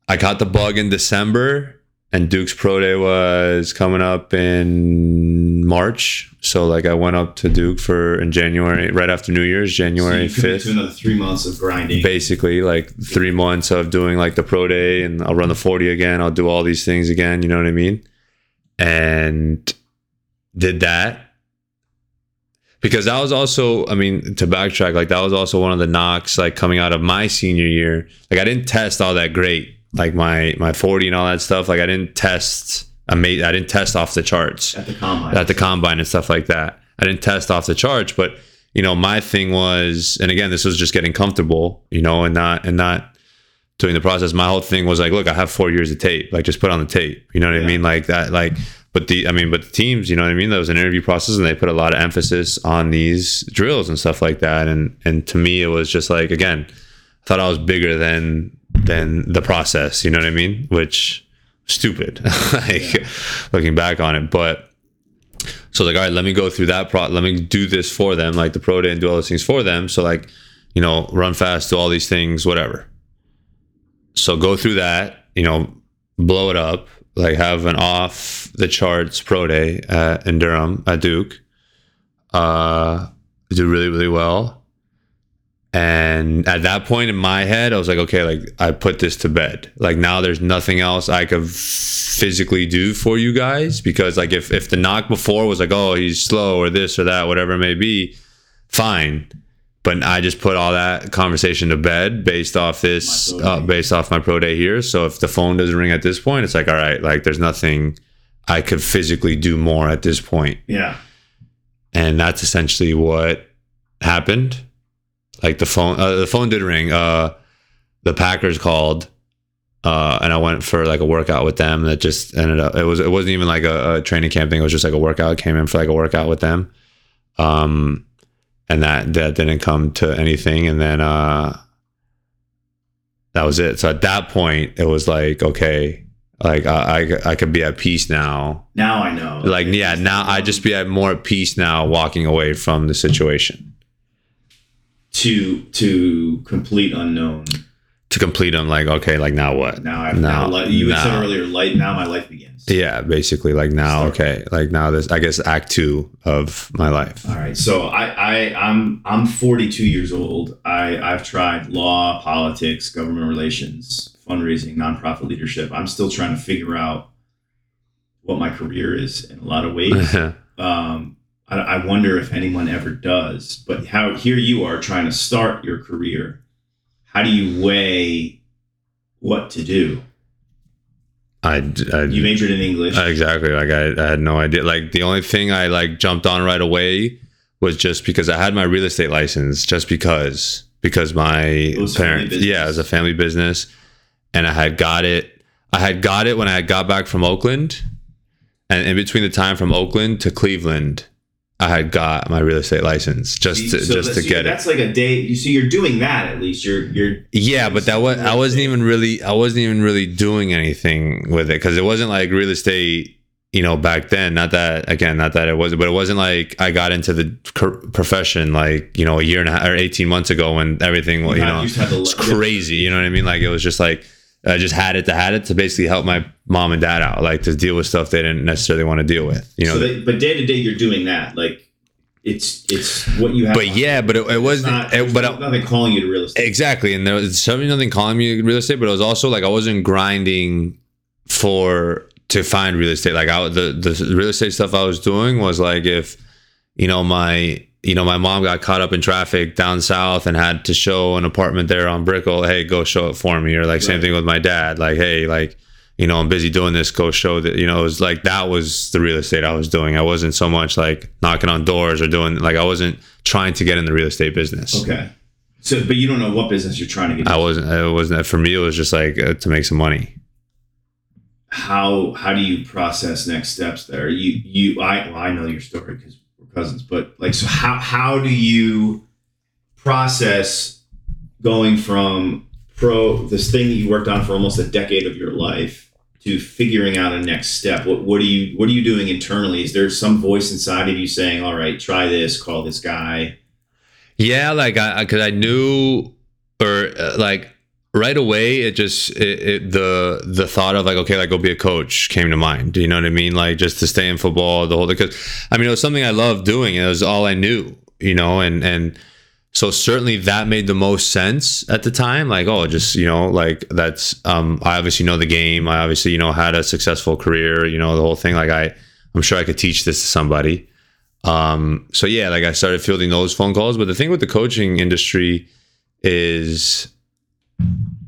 I caught the bug in December, and Duke's pro day was coming up in March. So like I went up to Duke for in January, right after New Year's, January so fifth. to another three months of grinding. Basically, like three months of doing like the pro day, and I'll run the forty again. I'll do all these things again. You know what I mean? And did that. Because that was also i mean to backtrack like that was also one of the knocks like coming out of my senior year. Like i didn't test all that great like my my 40 and all that stuff. Like i didn't test ama- i didn't test off the charts. At the combine. at the combine and stuff like that. I didn't test off the charts but you know my thing was and again this was just getting comfortable you know and not and not doing the process my whole thing was like look i have four years of tape. Like just put on the tape. You know what i mean? Like that like but the i mean but the teams you know what i mean? That was an interview process and they put a lot of emphasis on these drills and stuff like that. And and to me it was just like again i thought i was bigger than than the process. You know what i mean? Which stupid. *laughs* Like Yeah. looking back on it. But so like all right let me go through that pro let me do this for them like the pro day and do all those things for them. So like you know run fast do all these things whatever so go through that you know blow it up. Like have an off the charts pro day at, in durham at duke. Uh do really really well. And at that point in my head i was like okay like i put this to bed. Like now there's nothing else i could physically do for you guys because like if if the knock before was like oh he's slow or this or that whatever it may be fine but i just put all that conversation to bed based off this uh, based off my pro day here so if the phone doesn't ring at this point it's like all right like there's nothing i could physically do more at this point yeah. and that's essentially what happened. Like the phone, uh, the phone did ring. Uh, the Packers called, uh, and I went for like a workout with them. That just ended up. It was. It wasn't even like a, a training camp thing. It was just like a workout. Came in for like a workout with them, um, and that that didn't come to anything. And then uh, that was it. So at that point, it was like okay, like I I, I could be at peace now Now I know. like yeah now i just be at more at peace now walking away from the situation to to complete unknown. To complete them like okay like now what Now I've Now- now, li- you had said earlier, light. Now my life begins. yeah basically like now Start. okay like now this i guess act two of my life All right. So I, I I'm I'm 42 years old. I I've tried law, politics, government relations, fundraising, nonprofit leadership. I'm still trying to figure out what my career is in a lot of ways. *laughs* um, I, I wonder if anyone ever does. But how here you are trying to start your career. How do you weigh what to do? I, I- You majored in English. exactly like I, I had no idea. Like the only thing I like jumped on right away was just because I had my real estate license, just because because my parents, yeah, it was a family business, and I had got it. I had got it when I had got back from Oakland, and in between the time from Oakland to Cleveland, I had got my real estate license just to, So just that's- to get it. That's like a day. You see, you're doing that at least. You're you're Yeah, but that was I wasn't even really I wasn't even really doing anything with it because it wasn't like real estate, you know, back then. Not that again, not that it wasn't, but it wasn't like I got into the profession like you know a year and a half or eighteen months ago when everything well, you know used to have the- it's crazy. You know what I mean? Like it was just like I just had it to had it to basically help my mom and dad out, like to deal with stuff they didn't necessarily want to deal with. You know, so they, but day to day, you're doing that. Like it's it's what you have. but yeah, but it, it wasn't. not- it, but nothing calling you to real estate. Exactly, and there was certainly nothing calling me real estate, but it was also like I wasn't grinding for to find real estate. Like I the the real estate stuff I was doing was like if you know my you know my mom got caught up in traffic down south and had to show an apartment there on Brickell. Hey, go show it for me. Or like same thing with my dad. Like hey, like you know I'm busy doing this. Go show that. You know it was like that was the real estate I was doing. I wasn't so much like knocking on doors or doing like I wasn't trying to get in the real estate business. Okay. So, but you don't know what business you're trying to get. I wasn't. It wasn't for me. It was just like uh, to make some money. How how do you process next steps there? You you I well, I know your story because cousins, but like so how how do you process going from pro this thing that you worked on for almost a decade of your life to figuring out a next step? What what are you what are you doing internally? Is there some voice inside of you saying, "All right, try this, call this guy"? Yeah, like I because I knew, or uh, like right away, it just it, it, the the thought of like okay, like go be a coach came to mind. Do you know what I mean? Like just to stay in football, the whole because I mean it was something I loved doing. It was all I knew. You know, and and so certainly that made the most sense at the time like oh just you know like that's um i obviously know the game i obviously you know had a successful career you know the whole thing like i i'm sure i could teach this to somebody um so yeah like i started fielding those phone calls but the thing with the coaching industry is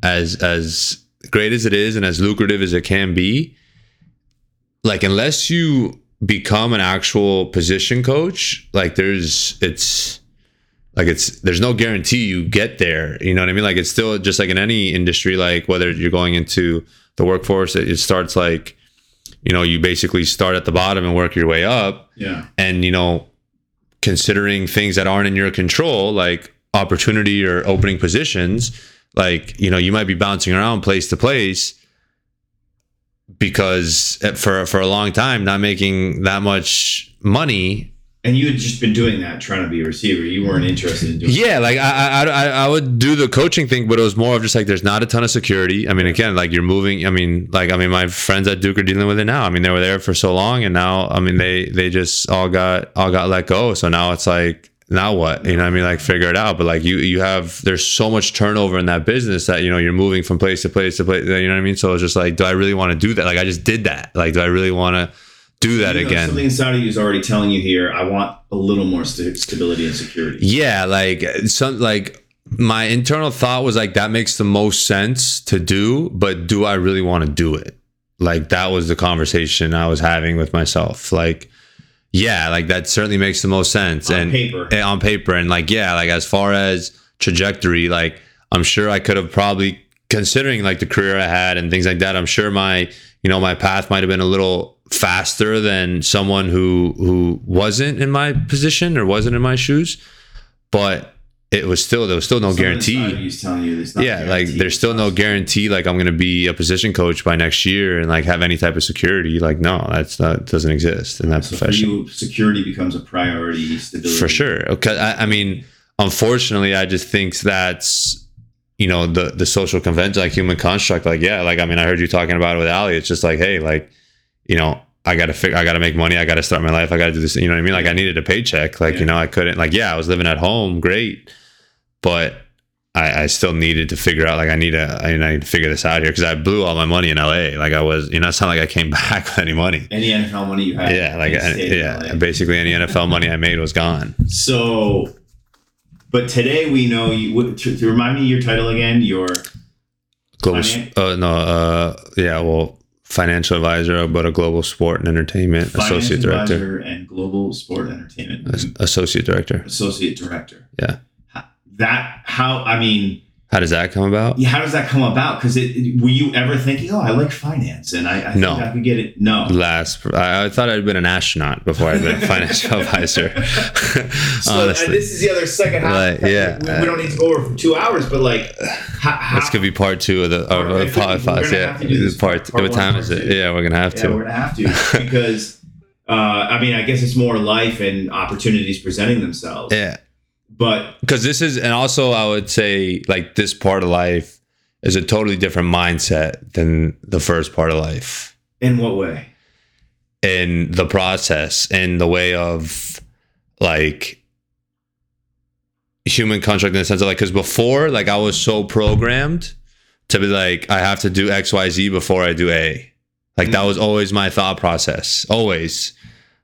as as great as it is and as lucrative as it can be like unless you become an actual position coach like there's it's like it's there's no guarantee you get there. You know what i mean? Like it's still just like in any industry like whether you're going into the workforce it, it starts like you know you basically start at the bottom and work your way up. Yeah. and you know considering things that aren't in your control like opportunity or opening positions like you know you might be bouncing around place to place because eh, for for a long time not making that much money And you had just been doing that, trying to be a receiver. You weren't interested in doing. yeah like I, I i i would do the coaching thing but it was more of just like there's not a ton of security i mean again like you're moving i mean like i mean my friends at duke are dealing with it now i mean they were there for so long and now i mean they they just all got all got let go so now it's like now what? You know what i mean? Like figure it out. But like you you have there's so much turnover in that business that you know you're moving from place to place to place you know what i mean? So it's just like do i really want to do that? Like i just did that. Like do i really want to do that You know, again? Something inside of you is already telling you here. I want a little more st- stability and security. yeah like some like my internal thought was like that makes the most sense to do but do i really want to do it? Like that was the conversation i was having with myself. Like yeah like that certainly makes the most sense. On and paper. and on paper. And like yeah like as far as trajectory like i'm sure i could have probably considering like the career i had and things like that i'm sure my you know my path might have been a little faster than someone who who wasn't in my position or wasn't in my shoes. But it was still there was still no guarantee. inside of you is telling you it's not yeah like there's still no guarantee like i'm gonna be a position coach by next year and like have any type of security. Like no that's not doesn't exist in that So profession. you, security becomes a priority. Stability. For sure. Okay I, I mean unfortunately i just think that's you know the the social convention like human construct like yeah like i mean i heard you talking about it with ali. It's just like hey like you know i gotta figure i gotta make money. I gotta start my life. I gotta do this you know what i mean? Like i needed a paycheck. Like Yeah. you know i couldn't like yeah i was living at home. Great but I, I still needed to figure out like I need to I need to figure this out here because I blew all my money in LA like I was you know it's not like I came *laughs* back with any money Any NFL money you had. yeah like I- yeah basically any NFL money I made was gone So, but today we know you. To, to remind me your title again, your global Finance? uh no uh yeah well financial advisor, but a global sport and entertainment Finance associate director. and global sport entertainment As- Associate director. associate director. Yeah. That how I mean, How does that come about? yeah, how does that come about? Because were you ever thinking, oh, I like finance and I, I No. think I could get it? No. Last, I, I thought I'd been an astronaut before I'd been a financial *laughs* advisor. So uh, *laughs* Honestly, this is the other second half. Like, yeah. we, we don't need to go over for two hours, but like, how, how, this could be part two of the of Part- the I think we're podcast. Yeah, this part. part what time is it? two. Yeah, we're gonna have yeah, to. we're gonna have to *laughs* because uh, I mean, I guess it's more life and opportunities presenting themselves. Yeah, But because this is, and also I would say like this part of life is a totally different mindset than the first part of life. in what way? in the process in the way of like human construct in the sense of like because before like i was so programmed to be like i have to do xyz before i do a like that mm. was always my thought process always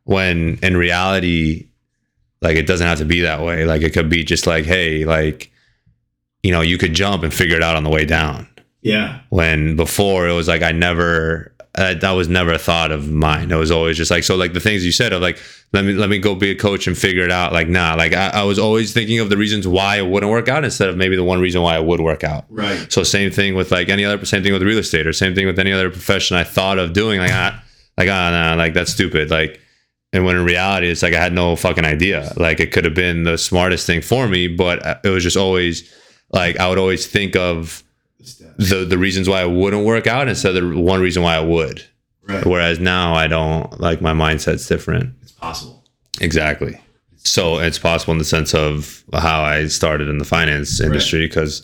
when in reality like it doesn't have to be that way like it could be just like hey like you know you could jump and figure it out on the way down Yeah. when before it was like I never uh, that was never a thought of mine. It was always just like so like the things you said of like let me let me go be a coach and figure it out. Like nah, like I, I was always thinking of the reasons why it wouldn't work out instead of maybe the one reason why it would work out. Right. So same thing with like any other same thing with real estate or same thing with any other profession I thought of doing like ah like ah nah like that's stupid like and when in reality it's like I had no fucking idea like it could have been the smartest thing for me but uh, it was just always like I would always think of The the reasons why it wouldn't work out instead of the one reason why it would. Right. Whereas now I don't like my mindset's different. It's possible. Exactly. So it's possible in the sense of how I started in the finance industry because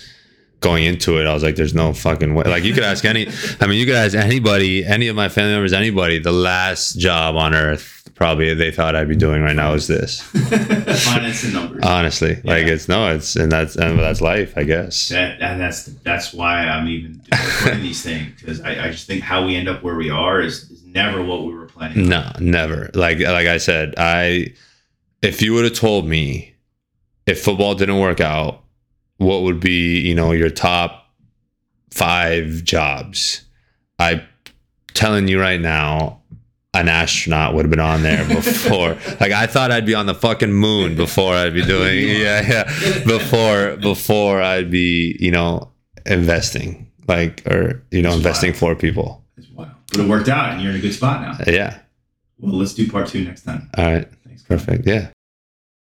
going into it, I was like, there's no fucking way. Like you could ask any, I mean, you could ask anybody, any of my family members, anybody, the last job on earth probably they thought I'd be doing right now is this. *laughs* Finance and numbers. Honestly, like it's no, it's and that's and that's life, I guess. That, and that's that's why I'm even doing these things because I, I just think how we end up where we are is, is never what we were planning. on. No, never. Like like I said, I if you would have told me if football didn't work out, what would be, you know, your top 5 jobs? I telling you right now, an astronaut would have been on there before. *laughs* like I thought I'd be on the fucking moon before I'd be doing yeah, yeah. Before before I'd be, you know, investing. Like or you know, That's investing wild. for people. It's wild. But it worked out and you're in a good spot now. Yeah. Well, let's do part two next time. All right. Thanks. Perfect. Yeah.